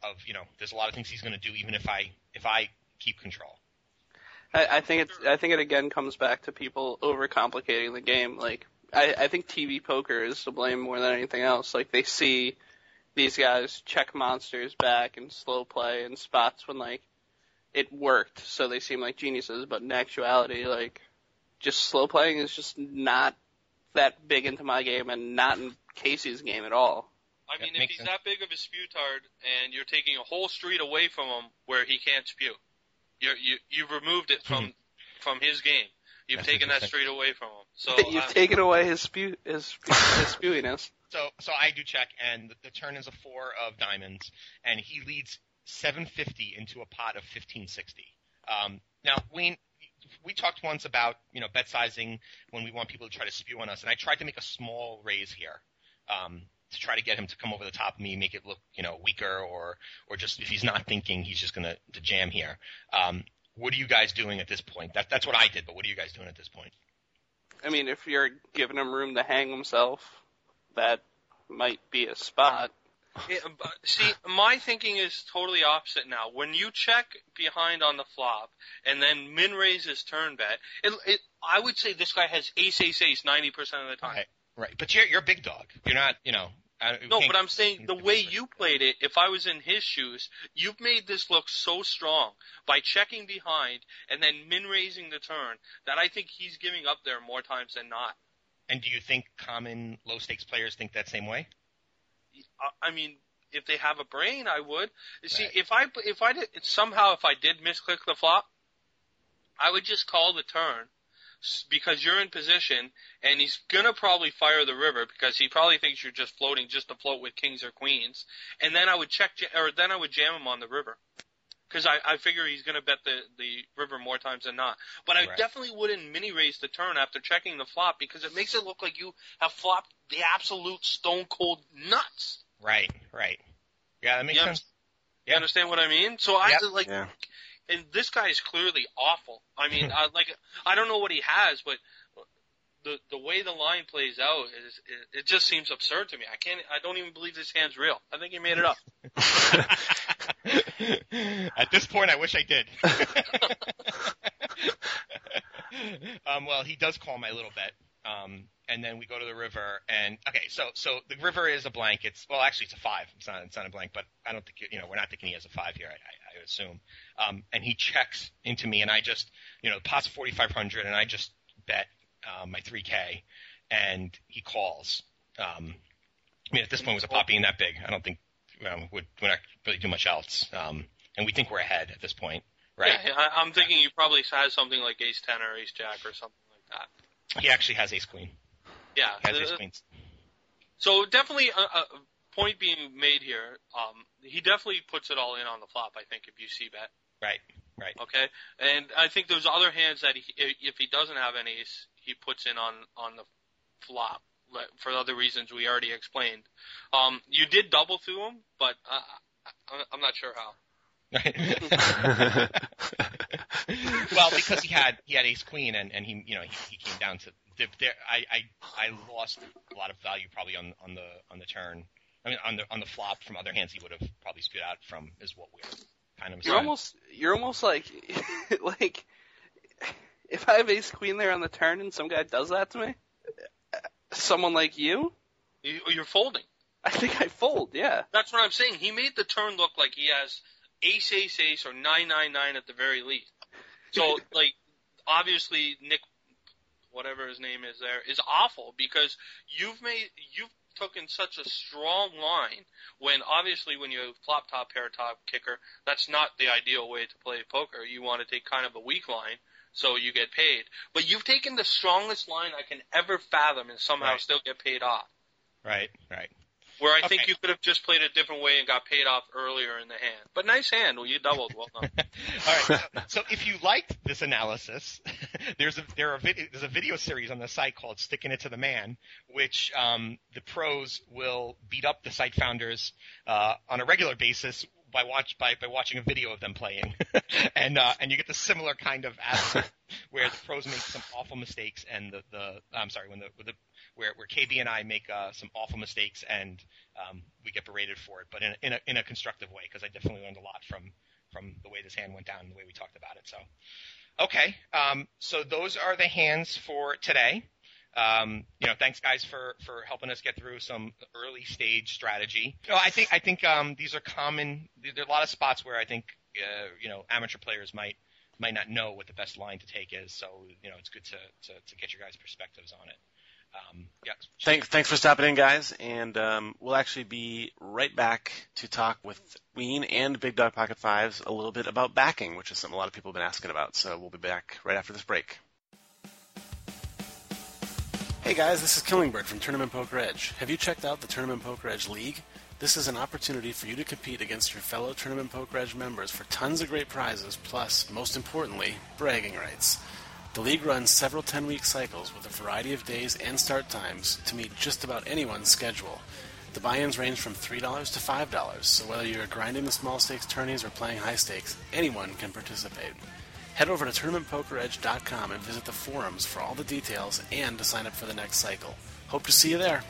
of you know there's a lot of things he's going to do even if I if I keep control. I, I think it's I think it again comes back to people overcomplicating the game. Like I, I think TV poker is to blame more than anything else. Like they see these guys check monsters back and slow play in spots when like it worked, so they seem like geniuses. But in actuality, like just slow playing is just not that big into my game and not in Casey's game at all. I That mean, if he's sense. that big of a spewtard and you're taking a whole street away from him where he can't spew, you're, you you've removed it from hmm. from his game. You've That's taken that street away from him. So You've I'm- taken away his spew his, his spewiness. So so I do check, and the, the turn is a four of diamonds, and he leads 750 into a pot of 1560. Um, now, Wayne, we talked once about you know bet sizing when we want people to try to spew on us, and I tried to make a small raise here. Um, to try to get him to come over the top of me, make it look, you know, weaker, or or just if he's not thinking, he's just gonna to jam here. Um, what are you guys doing at this point? That, that's what I did, but what are you guys doing at this point? I mean, if you're giving him room to hang himself, that might be a spot. Yeah, see, my thinking is totally opposite now. When you check behind on the flop and then min raise his turn bet, it, it, I would say this guy has ace ace ace ninety percent of the time. Right, right. But you're you're a big dog. You're not, you know. No, but I'm saying the way you played it, if I was in his shoes, you've made this look so strong by checking behind and then min raising the turn that I think he's giving up there more times than not. And do you think common low stakes players think that same way? I- mean, if they have a brain, I would. See, Right. if I if I did somehow if I did misclick the flop, I would just call the turn because you're in position and he's gonna probably fire the river because he probably thinks you're just floating just to float with kings or queens, and then I would check ja- or then I would jam him on the river. Because I, I figure he's going to bet the, the river more times than not. But I Right. definitely wouldn't mini raise the turn after checking the flop because it makes it look like you have flopped the absolute stone cold nuts. Right, right. Yeah, that makes Yeah. sense. You understand what I mean? So I Yep. like, Yeah. And this guy is clearly awful. I mean, I, like, I don't know what he has, but the the way the line plays out is it, it just seems absurd to me. I can't, I don't even believe this hand's real. I think he made it up. At this point, I wish I did. um, well, he does call my little bet, um, and then we go to the river. And okay, so so the river is a blank. It's well, actually, it's a five. It's not it's not a blank, but I don't think you know we're not thinking he has a five here. I, I, I assume. Um, and he checks into me, and I just you know the pot's forty five hundred, and I just bet um, my three k, and he calls. Um, I mean, at this point, was a pot being that big, I don't think um, would would not really do much else. Um, and we think we're ahead at this point, right? Yeah, I, I'm thinking he probably has something like Ace Ten or Ace Jack or something like that. He actually has ace queen. Yeah. He has uh, ace queens. So definitely a, a point being made here. Um, he definitely puts it all in on the flop. I think if you c bet. Right, right. Okay, and I think there's other hands that he, if he doesn't have an ace, he puts in on on the flop for other reasons we already explained. Um, you did double through him, but uh, I'm not sure how. well, because he had he had ace queen and, and he you know he, he came down to there. I, I I lost a lot of value probably on on the on the turn. I mean on the on the flop from other hands he would have probably spewed out from is what we're kind of. You're almost you're almost like like if I have ace queen there on the turn and some guy does that to me, someone like you, you're folding. I think I fold. Yeah. That's what I'm saying. He made the turn look like he has ace ace ace or nine nine nine at the very least. So like obviously Nick whatever his name is there is awful because you've made you've taken such a strong line when obviously when you have flop top pair top kicker that's not the ideal way to play poker you want to take kind of a weak line so you get paid but you've taken the strongest line I can ever fathom and somehow Right. still get paid off right right. Where I think you could have just played a different way and got paid off earlier in the hand. But nice hand. Well you doubled. Well done. All right. So, if you liked this analysis, there's a there are there's a video series on the site called "Sticking It to the Man," which um, the pros will beat up the site founders uh, on a regular basis by watch by, by watching a video of them playing, and uh, and you get the similar kind of aspect where the pros make some awful mistakes and the the I'm sorry when the, the where where KB and I make uh, some awful mistakes and um, we get berated for it, but in a, in a in a constructive way because I definitely learned a lot from from the way this hand went down and the way we talked about it. So, okay, um, so those are the hands for today. Um, you know, thanks guys for for helping us get through some early stage strategy. You know, I think I think um, these are common. There are a lot of spots where I think uh, you know amateur players might might not know what the best line to take is. So you know, it's good to to, to get your guys' perspectives on it. Um, yeah. Thanks, thanks for stopping in, guys. And um, we'll actually be right back to talk with Wein and Big Dog Pocket Fives a little bit about backing, which is something a lot of people have been asking about. So we'll be back right after this break. Hey guys, this is Killingbird from Tournament Poker Edge. Have you checked out the Tournament Poker Edge League? This is an opportunity for you to compete against your fellow Tournament Poker Edge members for tons of great prizes, plus, most importantly, bragging rights. The league runs several 10 week cycles with a variety of days and start times to meet just about anyone's schedule. The buy ins range from $3 to $5, so whether you're grinding the small stakes tourneys or playing high stakes, anyone can participate. Head over to tournamentpokeredge.com and visit the forums for all the details and to sign up for the next cycle. Hope to see you there.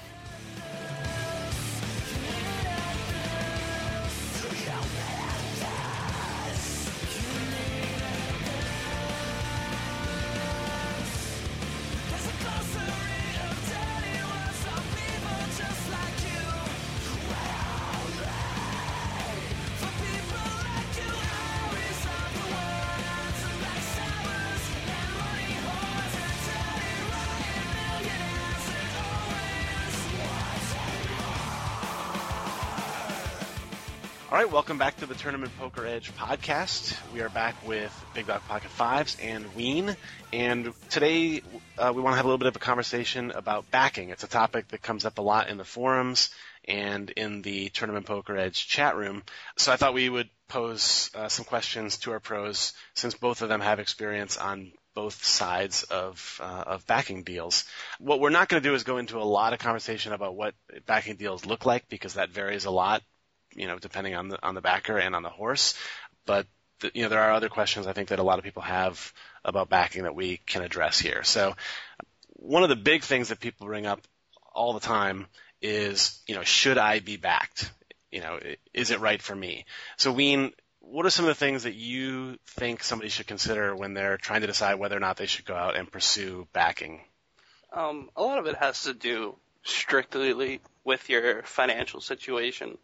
Welcome back to the Tournament Poker Edge podcast. We are back with Big Dog Pocket Fives and Wein, and today uh, we want to have a little bit of a conversation about backing. It's a topic that comes up a lot in the forums and in the Tournament Poker Edge chat room. So I thought we would pose uh, some questions to our pros, since both of them have experience on both sides of uh, of backing deals. What we're not going to do is go into a lot of conversation about what backing deals look like because that varies a lot you know, depending on the on the backer and on the horse. But the, you know, there are other questions I think that a lot of people have about backing that we can address here. So, one of the big things that people bring up all the time is, you know, should I be backed? You know, is it right for me? So, Wein, what are some of the things that you think somebody should consider when they're trying to decide whether or not they should go out and pursue backing? Um, a lot of it has to do strictly with your financial situation.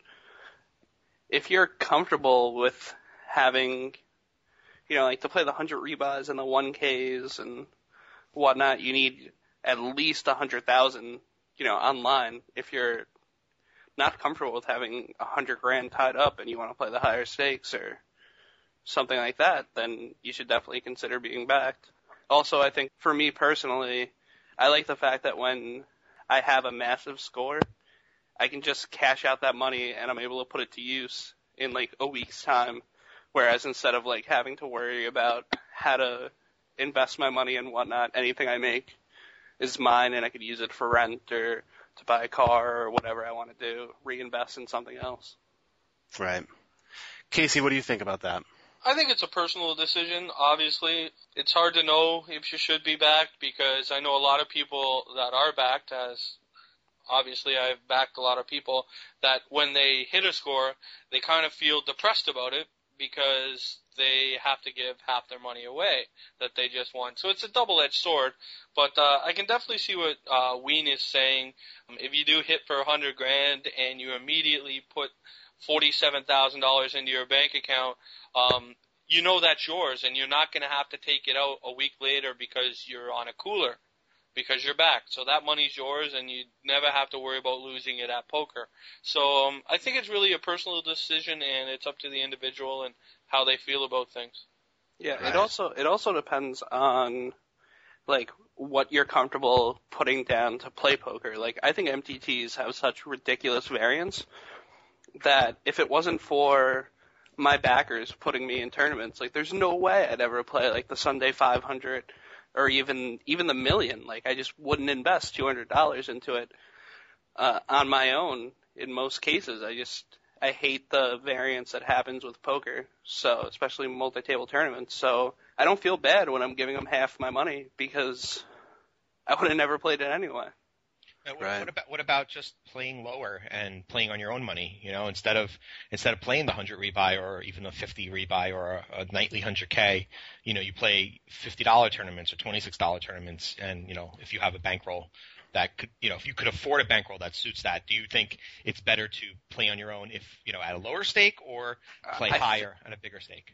If you're comfortable with having, you know, like to play the 100 rebuys and the 1Ks and whatnot, you need at least a 100,000, you know, online. If you're not comfortable with having a 100 grand tied up and you want to play the higher stakes or something like that, then you should definitely consider being backed. Also, I think for me personally, I like the fact that when I have a massive score, I can just cash out that money and I'm able to put it to use in like a week's time. Whereas instead of like having to worry about how to invest my money and whatnot, anything I make is mine and I could use it for rent or to buy a car or whatever I want to do, reinvest in something else. Right. Casey, what do you think about that? I think it's a personal decision. Obviously, it's hard to know if you should be backed because I know a lot of people that are backed, as obviously I've backed a lot of people, that when they hit a score, they kind of feel depressed about it because they have to give half their money away that they just won. So it's a double-edged sword. But uh, I can definitely see what uh, Wein is saying. If you do hit for a hundred grand and you immediately put forty-seven thousand dollars into your bank account, um, you know that's yours, and you're not going to have to take it out a week later because you're on a cooler because you're back. So that money's yours, and you never have to worry about losing it at poker. So um, I think it's really a personal decision, and it's up to the individual and how they feel about things. Yeah, Right. it also it also depends on like what you're comfortable putting down to play poker. Like I think MTTs have such ridiculous variance that if it wasn't for my backers putting me in tournaments, like there's no way I'd ever play like the Sunday 500 or even even the million. Like I just wouldn't invest $200 into it uh, on my own in most cases. I just I hate the variance that happens with poker, so especially multi-table tournaments. So I don't feel bad when I'm giving them half my money because I would have never played it anyway. Uh, what, Right. what about what about just playing lower and playing on your own money? You know, instead of instead of playing the hundred rebuy or even a fifty rebuy or a, a nightly hundred k, you know, you play fifty dollar tournaments or twenty six dollar tournaments, and you know, if you have a bankroll that could, you know, if you could afford a bankroll that suits that, do you think it's better to play on your own if you know at a lower stake or play I th- higher at a bigger stake?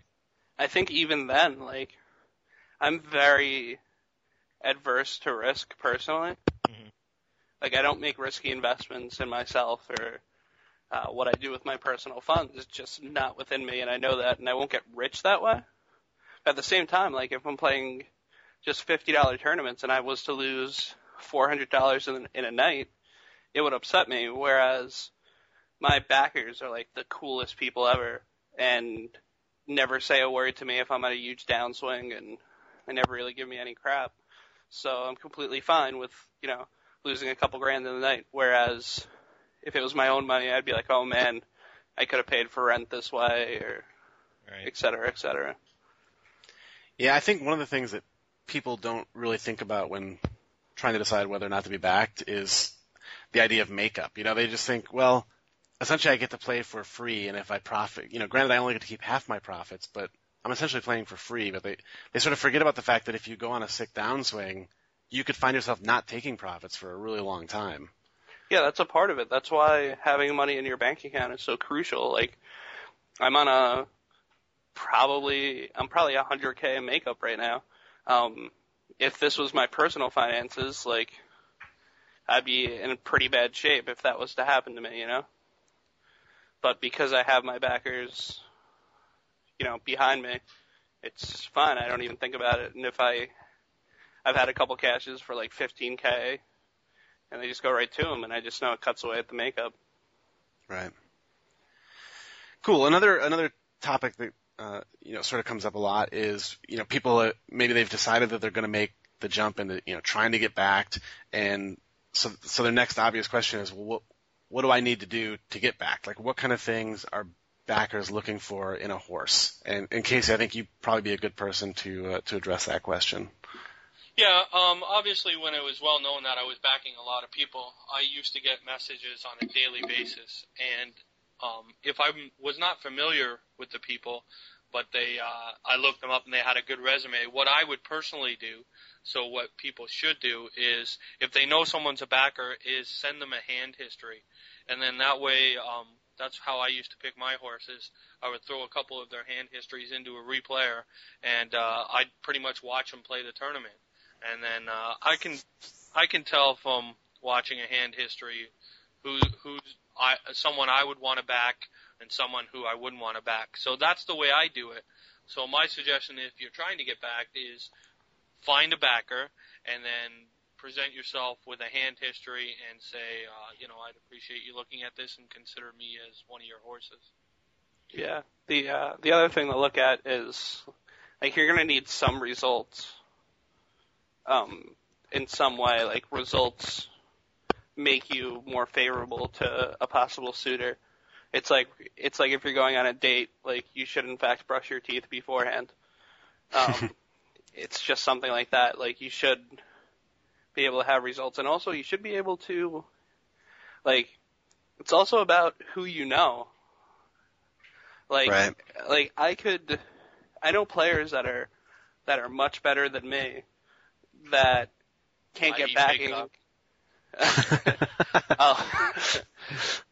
I think even then, like, I'm very adverse to risk personally. Like, I don't make risky investments in myself or uh, what I do with my personal funds is just not within me, and I know that, and I won't get rich that way. At the same time, like, if I'm playing just $50 tournaments and I was to lose $400 in, in a night, it would upset me, whereas my backers are, like, the coolest people ever, and never say a word to me if I'm at a huge downswing, and they never really give me any crap. So I'm completely fine with, you know, losing a couple grand in the night. Whereas if it was my own money, I'd be like, oh man, I could have paid for rent this way, or Right. et cetera, et cetera. Yeah, I think one of the things that people don't really think about when trying to decide whether or not to be backed is the idea of makeup. You know, they just think, well, essentially I get to play for free, and if I profit, you know, granted I only get to keep half my profits, but I'm essentially playing for free. But they they sort of forget about the fact that if you go on a sick downswing, you could find yourself not taking profits for a really long time. Yeah, that's a part of it. That's why having money in your bank account is so crucial. Like, I'm on a probably I'm probably a hundred k in makeup right now. Um, if this was my personal finances, like, I'd be in pretty bad shape if that was to happen to me, you know. But because I have my backers, you know, behind me, it's fine. I don't even think about it. And if I, I've had a couple cashes for like 15k, and they just go right to them, and I just know it cuts away at the makeup. Right. Cool. Another another topic that uh, you know sort of comes up a lot is you know people uh, maybe they've decided that they're going to make the jump into you know trying to get backed, and so so their next obvious question is well, what what do I need to do to get backed? Like what kind of things are backers looking for in a horse? And in Casey, I think you'd probably be a good person to uh, to address that question. Yeah, um, obviously when it was well known that I was backing a lot of people, I used to get messages on a daily basis, and um, if I was not familiar with the people, but they, uh, I looked them up and they had a good resume. What I would personally do, so what people should do is, if they know someone's a backer, is send them a hand history, and then that way, um, that's how I used to pick my horses. I would throw a couple of their hand histories into a replayer, and uh, I'd pretty much watch them play the tournament and then uh, I can I can tell from watching a hand history who who's I, someone I would want to back and someone who I wouldn't want to back. So that's the way I do it. So my suggestion, if you're trying to get backed, is find a backer and then present yourself with a hand history and say, uh, you know, I'd appreciate you looking at this and consider me as one of your horses. Yeah. The uh, the other thing to look at is like you're gonna need some results. Um, in some way, like results make you more favorable to a possible suitor. It's like it's like if you're going on a date, like you should in fact brush your teeth beforehand. Um, it's just something like that. Like you should be able to have results, and also you should be able to, like, it's also about who you know. Like, Right. like I could, I know players that are that are much better than me that can't I get eat backing. makeup. oh.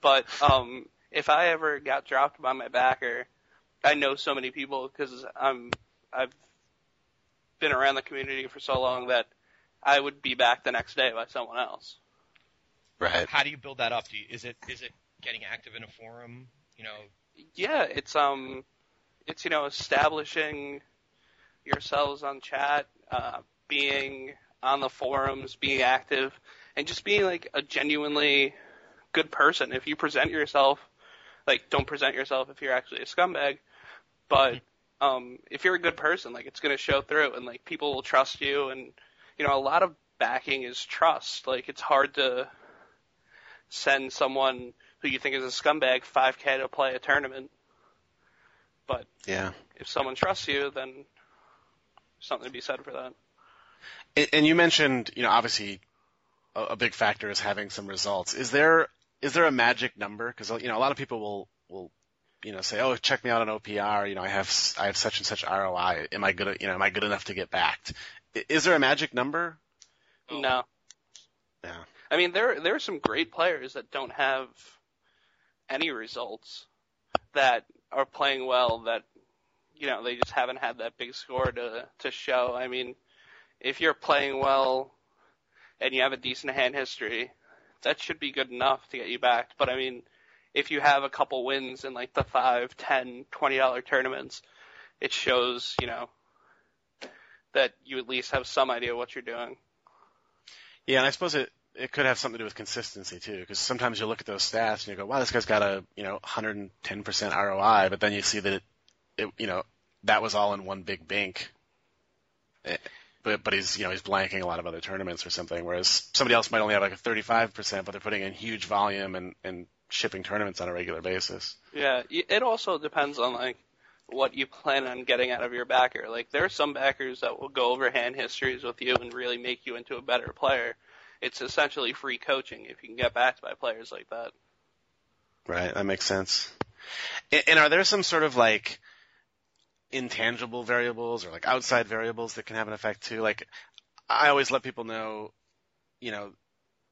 but um, if I ever got dropped by my backer, I know so many people because I'm I've been around the community for so long that I would be back the next day by someone else. Right. How do you build that up? Do you, is it is it getting active in a forum? You know, Yeah, it's um, it's you know establishing yourselves on chat, uh, being on the forums, being active, and just being like a genuinely good person. If you present yourself, like don't present yourself if you're actually a scumbag, but um, if you're a good person, like it's gonna show through, and like people will trust you, and you know a lot of backing is trust. Like it's hard to send someone who you think is a scumbag 5k to play a tournament. But Yeah. if someone trusts you, then something to be said for that. And- And you mentioned, you know, obviously a, big factor is having some results. Is there is there a magic number? Because you know, a lot of people will will you know say, oh, check me out on OPR. You know, I have I have such and such ROI. Am I good? You know, am I good enough to get backed? Is there a magic number? No. Yeah. I mean, there there are some great players that don't have any results that are playing well that you know they just haven't had that big score to to show. I mean, if you're playing well and you have a decent hand history, that should be good enough to get you backed. But I mean, if you have a couple wins in like the five, ten, twenty dollar tournaments, it shows you know that you at least have some idea what you're doing. Yeah, and I suppose it it could have something to do with consistency too, because sometimes you look at those stats and you go, wow, this guy's got a you know 110% ROI, but then you see that it, it you know that was all in one big bank. But but he's you know he's blanking a lot of other tournaments or something, whereas somebody else might only have like a 35%, but they're putting in huge volume and and shipping tournaments on a regular basis. Yeah, it also depends on like what you plan on getting out of your backer. Like there are some backers that will go over hand histories with you and really make you into a better player. It's essentially free coaching if you can get backed by players like that. Right, that makes sense. And, and are there some sort of like intangible variables or like outside variables that can have an effect too? Like, I always let people know, you know,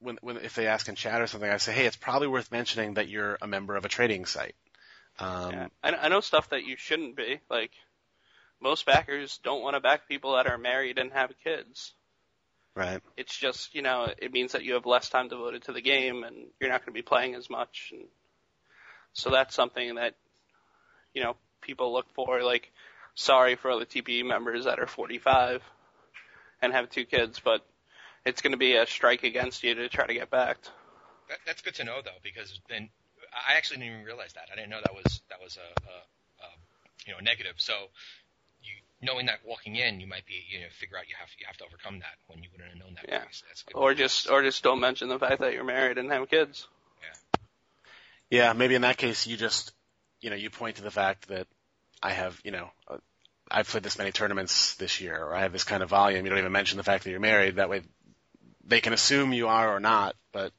when when if they ask in chat or something, I say, hey, it's probably worth mentioning that you're a member of a trading site. Um, yeah. I, I know stuff that you shouldn't be. Like most backers don't want to back people that are married and have kids. Right. It's just you know it means that you have less time devoted to the game and you're not going to be playing as much. And so that's something that you know people look for. Like sorry for all the TPE members that are 45 and have two kids, but it's going to be a strike against you to try to get backed. that, that's good to know though, because then I actually didn't even realize that. I didn't know that was that was a, a, a you know negative. So you knowing that walking in, you might be you know figure out you have you have to overcome that when you wouldn't have known that. Yeah. That's good. Or just or just don't mention the fact that you're married and have kids. Yeah. Yeah, maybe in that case you just, you know, you point to the fact that I have, you know, uh, I've played this many tournaments this year, or I have this kind of volume. You don't even mention the fact that you're married. That way, they can assume you are or not. But,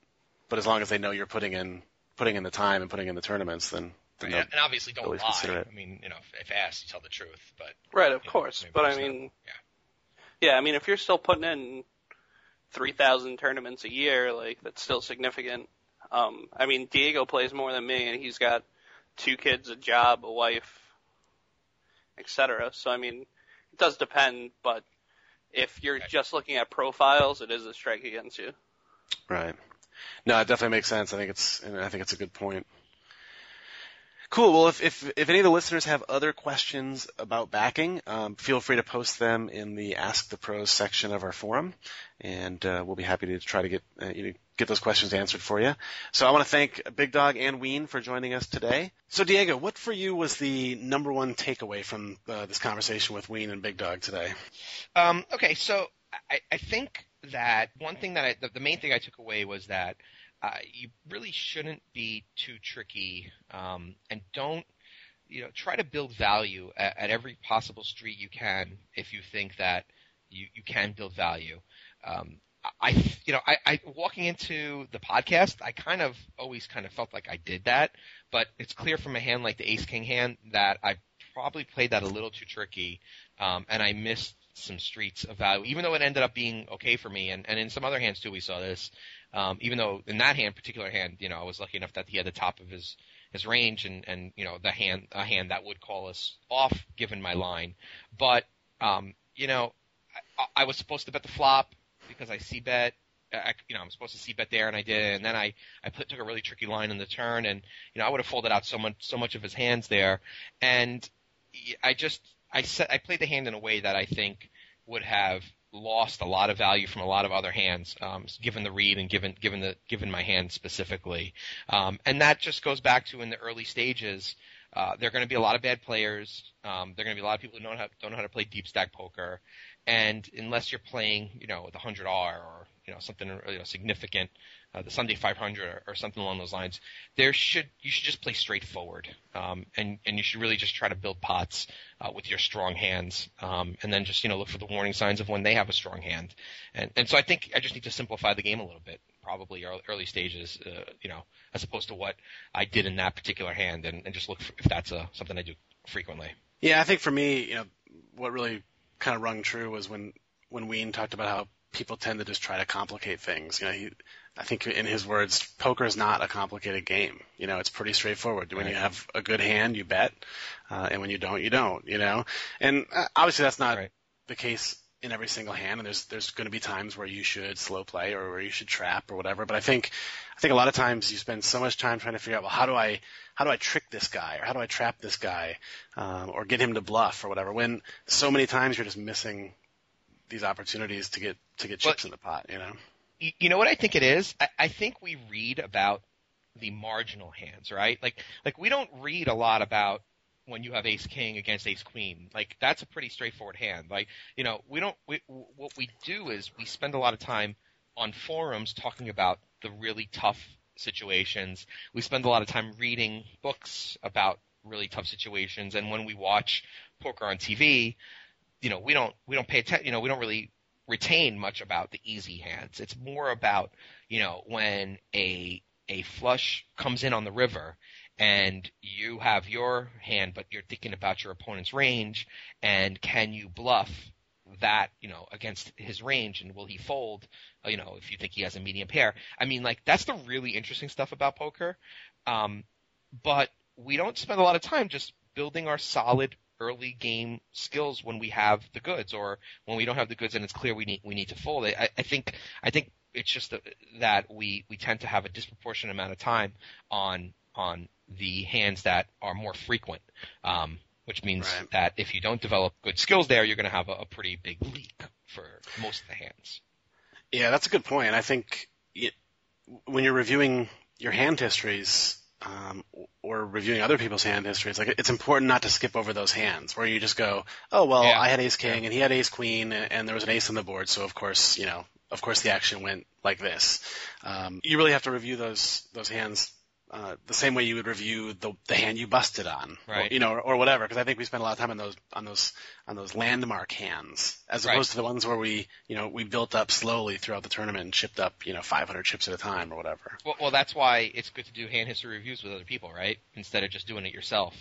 but as long as they know you're putting in putting in the time and putting in the tournaments, then, then and, and obviously don't always lie. consider it. I mean, you know, if, if asked, you tell the truth. But Right, of you know, course. But I there's no- mean, yeah. yeah, I mean, if you're still putting in 3,000 tournaments a year, like, that's still significant. Um, I mean, Diego plays more than me, and he's got two kids, a job, a wife, etc. So, I mean, it does depend, but if you're just looking at profiles, it is a strike against you. Right. No, it definitely makes sense. I think it's, I think it's a good point. Cool. Well, if, if, if any of the listeners have other questions about backing, um, feel free to post them in the Ask the Pros section of our forum, and uh, we'll be happy to try to get uh, you know, get those questions answered for you. So I want to thank Big Dog and Wein for joining us today. So Diego, what for you was the number one takeaway from uh, this conversation with Wein and Big Dog today? Um, okay, so I, I think that one thing that I, the, the main thing I took away was that uh, you really shouldn't be too tricky, um, and don't you know try to build value at, at, every possible street you can if you think that you you can build value. Um, I you know I, I walking into the podcast I kind of always kind of felt like I did that, but it's clear from a hand like the Ace King hand that I probably played that a little too tricky, um, and I missed some streets of value, even though it ended up being okay for me. And, and in some other hands too, we saw this. Um, even though in that hand, particular hand, you know, I was lucky enough that he had the top of his his range, and and you know, the hand a hand that would call us off given my line. But um, you know, I, I was supposed to bet the flop because I c bet. I, you know, I'm supposed to c bet there, and I did, and then I I put, took a really tricky line in the turn, and you know, I would have folded out so much so much of his hands there, and I just I set I played the hand in a way that I think would have lost a lot of value from a lot of other hands, um, given the read and given given the given my hand specifically. Um, and that just goes back to in the early stages. Uh, there are going to be a lot of bad players. Um, there are going to be a lot of people who don't, have, don't know how to play deep stack poker, and unless you're playing, you know, with 100R or you know something you know, significant, uh, the Sunday 500 or, or, something along those lines. There should you should just play straightforward, um, and and you should really just try to build pots uh, with your strong hands, um, and then just you know look for the warning signs of when they have a strong hand, and and so I think I just need to simplify the game a little bit, probably early, early stages, uh, you know, as opposed to what I did in that particular hand, and, and just look for if that's a, something I do frequently. Yeah, I think for me, you know, what really kind of rung true was when when Wein talked about how people tend to just try to complicate things. You know, he, I think in his words, poker is not a complicated game. You know, it's pretty straightforward. When right. you have a good hand, you bet, uh, and when you don't, you don't. You know, and uh, obviously that's not right. the case in every single hand. And there's there's going to be times where you should slow play or where you should trap or whatever. But I think I think a lot of times you spend so much time trying to figure out, well, how do I how do I trick this guy or how do I trap this guy um, or get him to bluff or whatever? When so many times you're just missing these opportunities to get to get chips in the pot. You know you know what I think it is? I, I think we read about the marginal hands, right? Like, like we don't read a lot about when you have ace king against ace queen. Like that's a pretty straightforward hand. Like, you know, we don't, we, what we do is we spend a lot of time on forums talking about the really tough situations. We spend a lot of time reading books about really tough situations. And when we watch poker on TV, you know, we don't, we don't pay attention, you know, we don't really retain much about the easy hands. It's more about, you know, when a a flush comes in on the river and you have your hand but you're thinking about your opponent's range and can you bluff that, you know, against his range and will he fold, uh, you know, if you think he has a medium pair. I mean, like that's the really interesting stuff about poker. Um, but we don't spend a lot of time just building our solid early game skills when we have the goods, or when we don't have the goods and it's clear we need we need to fold. I, I think I think it's just that we we tend to have a disproportionate amount of time on on the hands that are more frequent. Um, which means right. that if you don't develop good skills there, you're going to have a, a, pretty big leak for most of the hands. Yeah, that's a good point. I think it, when you're reviewing your hand histories, um, or reviewing other people's hand histories, like it's important not to skip over those hands where you just go, oh well, yeah. I had ace king and he had ace queen and, and, there was an ace on the board, so of course you know, of course the action went like this. Um, you really have to review those those hands uh, the same way you would review the the hand you busted on, right. or, you know, or, or whatever. Because I think we spend a lot of time on those on those on those landmark hands, as opposed right. to the ones where we you know we built up slowly throughout the tournament and chipped up you know 500 chips at a time or whatever. Well, well, that's why it's good to do hand history reviews with other people, right? Instead of just doing it yourself.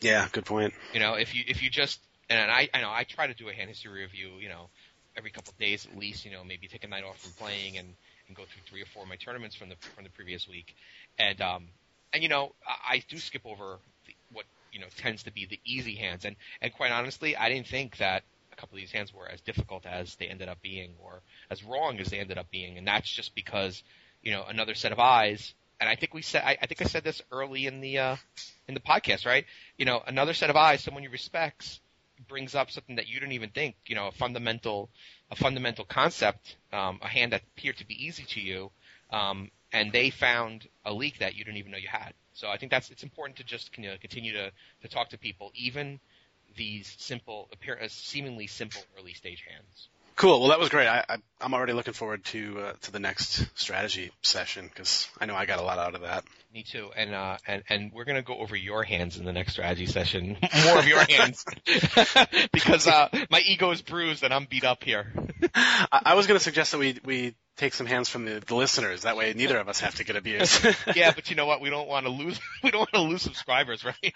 Yeah, good point. You know, if you if you just and I I know I try to do a hand history review, you know, every couple of days at least. You know, maybe take a night off from playing and and go through three or four of my tournaments from the from the previous week, and um and you know, I, I do skip over the, what you know tends to be the easy hands, and and quite honestly, I didn't think that a couple of these hands were as difficult as they ended up being, or as wrong as they ended up being, and that's just because you know another set of eyes. And I think we said, I, I think I said this early in the uh, in the podcast, right? You know, another set of eyes, someone you respects, brings up something that you didn't even think, you know, a fundamental, a fundamental concept, um, a hand that appeared to be easy to you, um, and they found a leak that you didn't even know you had. So I think that's it's important to just you know, continue to to talk to people, even these simple, appear, seemingly simple early stage hands. Cool. Well, that was great. I, I, I'm already looking forward to uh, to the next strategy session because I know I got a lot out of that. Me too. And uh, and and we're gonna go over your hands in the next strategy session. More of your hands because uh, my ego is bruised and I'm beat up here. I, I was gonna suggest that we we take some hands from the, the listeners. That way, neither of us have to get abused. yeah, but you know what? We don't want to lose. We don't want to lose subscribers, right?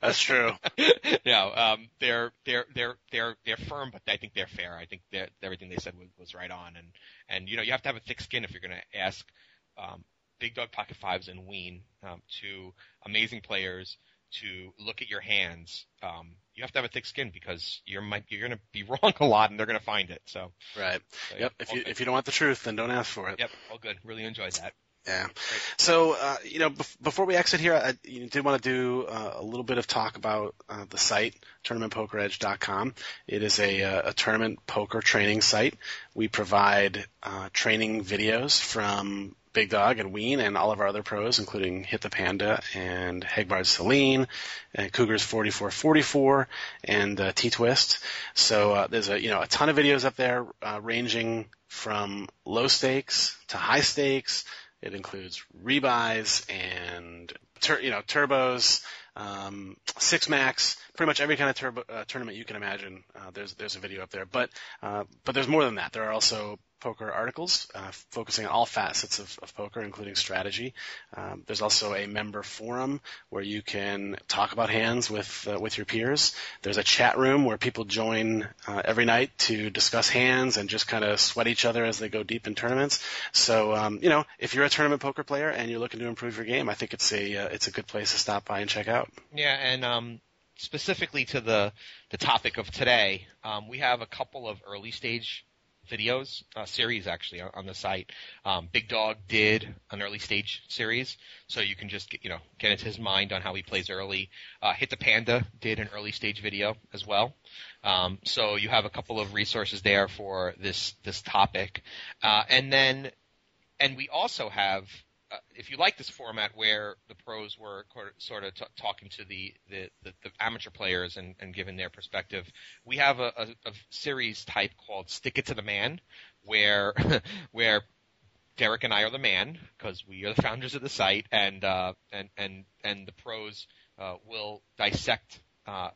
That's true. no, um, they're they're they're they're they're firm, but I think they're fair. I think that everything they said was, was right on, and and you know you have to have a thick skin if you're going to ask um, Big Dog Pocket Fives and Wein um, to amazing players to look at your hands. Um, you have to have a thick skin because you're might you're going to be wrong a lot, and they're going to find it. So right. so, yep. If you if you don't want the truth, then don't ask for it. Yep. All good. Really enjoyed that. Yeah. So, uh, you know, bef- before we exit here, I you did want to do uh, a little bit of talk about uh, the site, tournamentpokeredge.com. It is a, uh, a tournament poker training site. We provide uh, training videos from Big Dog and Wein and all of our other pros, including Hit the Panda and Hagbard Celine and Cougars 4444 and uh, T Twist. So uh, there's a you know a ton of videos up there uh, ranging from low stakes to high stakes. It includes rebuys and tur- you know turbos, um, six max, pretty much every kind of turbo, uh, tournament you can imagine. Uh, there's there's a video up there, but uh, but there's more than that. There are also poker articles uh, focusing on all facets of, of poker, including strategy. Um, there's also a member forum where you can talk about hands with uh, with your peers. There's a chat room where people join uh, every night to discuss hands and just kind of sweat each other as they go deep in tournaments. So um, you know, if you're a tournament poker player and you're looking to improve your game, I think it's a uh, it's a good place to stop by and check out. Yeah, and um, specifically to the the topic of today, um, we have a couple of early stage videos, uh, series actually on, on the site. Um, Big Dog did an early stage series, so you can just get, you know get into his mind on how he plays early. Uh, Hit the Panda did an early stage video as well. Um, so you have a couple of resources there for this this topic, uh, and then and we also have uh, if you like this format where the pros were sort of t- talking to the, the, the, the, amateur players and, and giving their perspective, we have a, a, a series type called Stick It to the Man, where where Derek and I are the man because we are the founders of the site, and uh, and and and the pros uh, will dissect. Uh,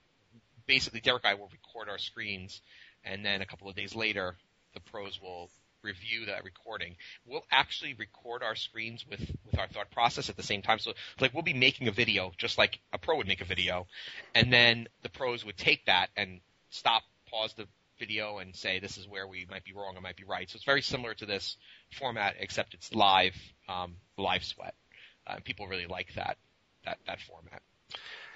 basically, Derek and I will record our screens, and then a couple of days later, the pros will review that recording. We'll actually record our screens with, with our thought process at the same time. So like we'll be making a video just like a pro would make a video, and then the pros would take that and stop, pause the video, and say this is where we might be wrong or might be right. So it's very similar to this format, except it's live, um, live sweat. Uh, people really like that that that format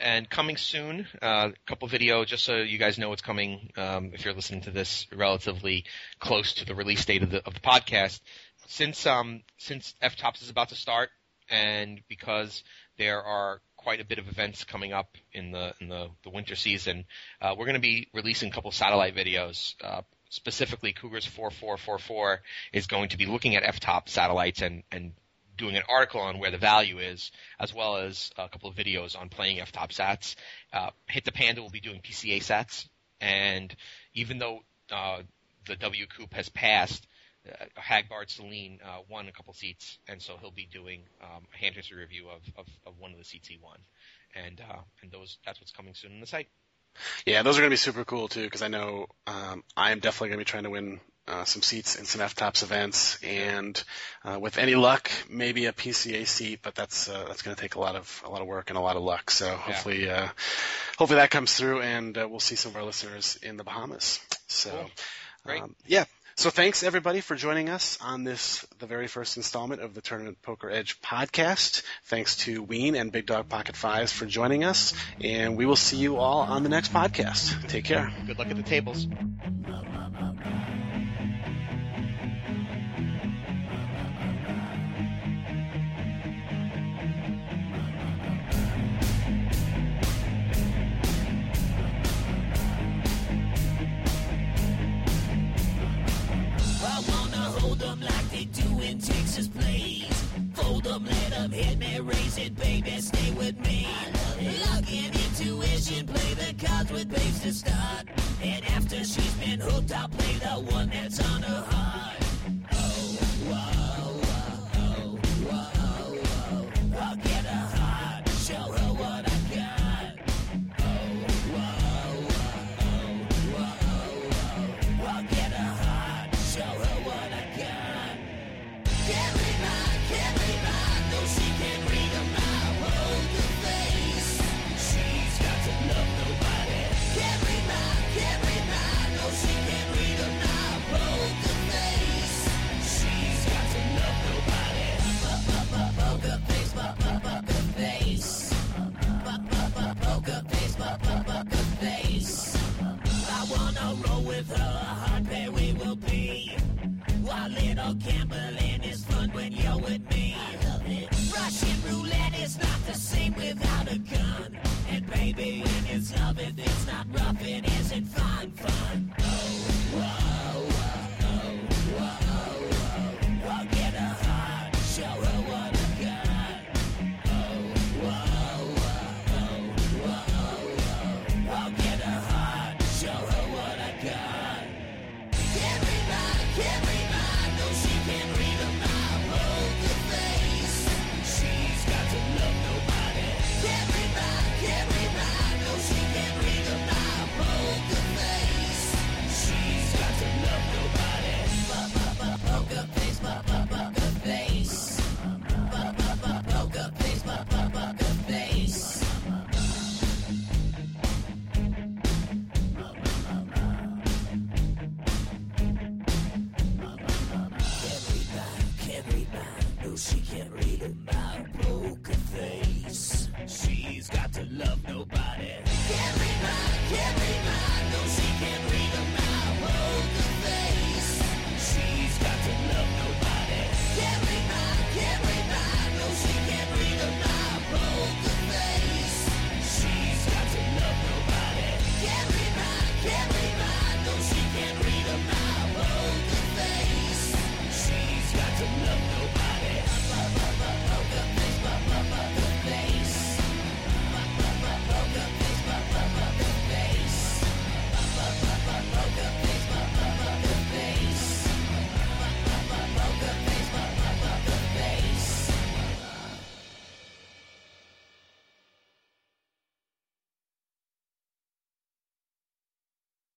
and coming soon, a uh, couple video just so you guys know what's coming. Um, if you're listening to this relatively close to the release date of the of the podcast, since um since FTOPS is about to start, and because there are quite a bit of events coming up in the in the, the winter season, uh, we're going to be releasing a couple satellite videos. Uh, specifically, Cougars 4444 is going to be looking at FTOP satellites and and doing an article on where the value is, as well as a couple of videos on playing FTOP sats. Uh, Hit the Panda will be doing PCA sats, and even though uh, the WCOOP has passed, uh, Hagbard Celine uh, won a couple seats, and so he'll be doing um, a hand history review of, of, of one of the seats he won, and uh, and those that's what's coming soon in the site. Yeah, those are going to be super cool too because I know um, I am definitely going to be trying to win uh, some seats in some FTOPS events, and uh, with any luck, maybe a PCA seat, but that's uh, that's going to take a lot of a lot of work and a lot of luck. So hopefully, yeah. Uh, hopefully that comes through, and uh, we'll see some of our listeners in the Bahamas. So, cool. Great. Um, yeah. So thanks everybody for joining us on this, the very first installment of the Tournament Poker Edge podcast. Thanks to Wein and Big Dog Pocket Fives for joining us, and we will see you all on the next podcast. Take care. Good luck at the tables. Texas, please. Fold them, let them hit me, raise it, baby, stay with me. Log in, intuition, play the cards with babes to start. And after she's been hooked, I'll play the one that's on her heart. Oh, gambling is fun when you're with me. Russian roulette is not the same without a gun. And baby, when it's loving, it's not rough, it isn't fun, fun. Oh, whoa.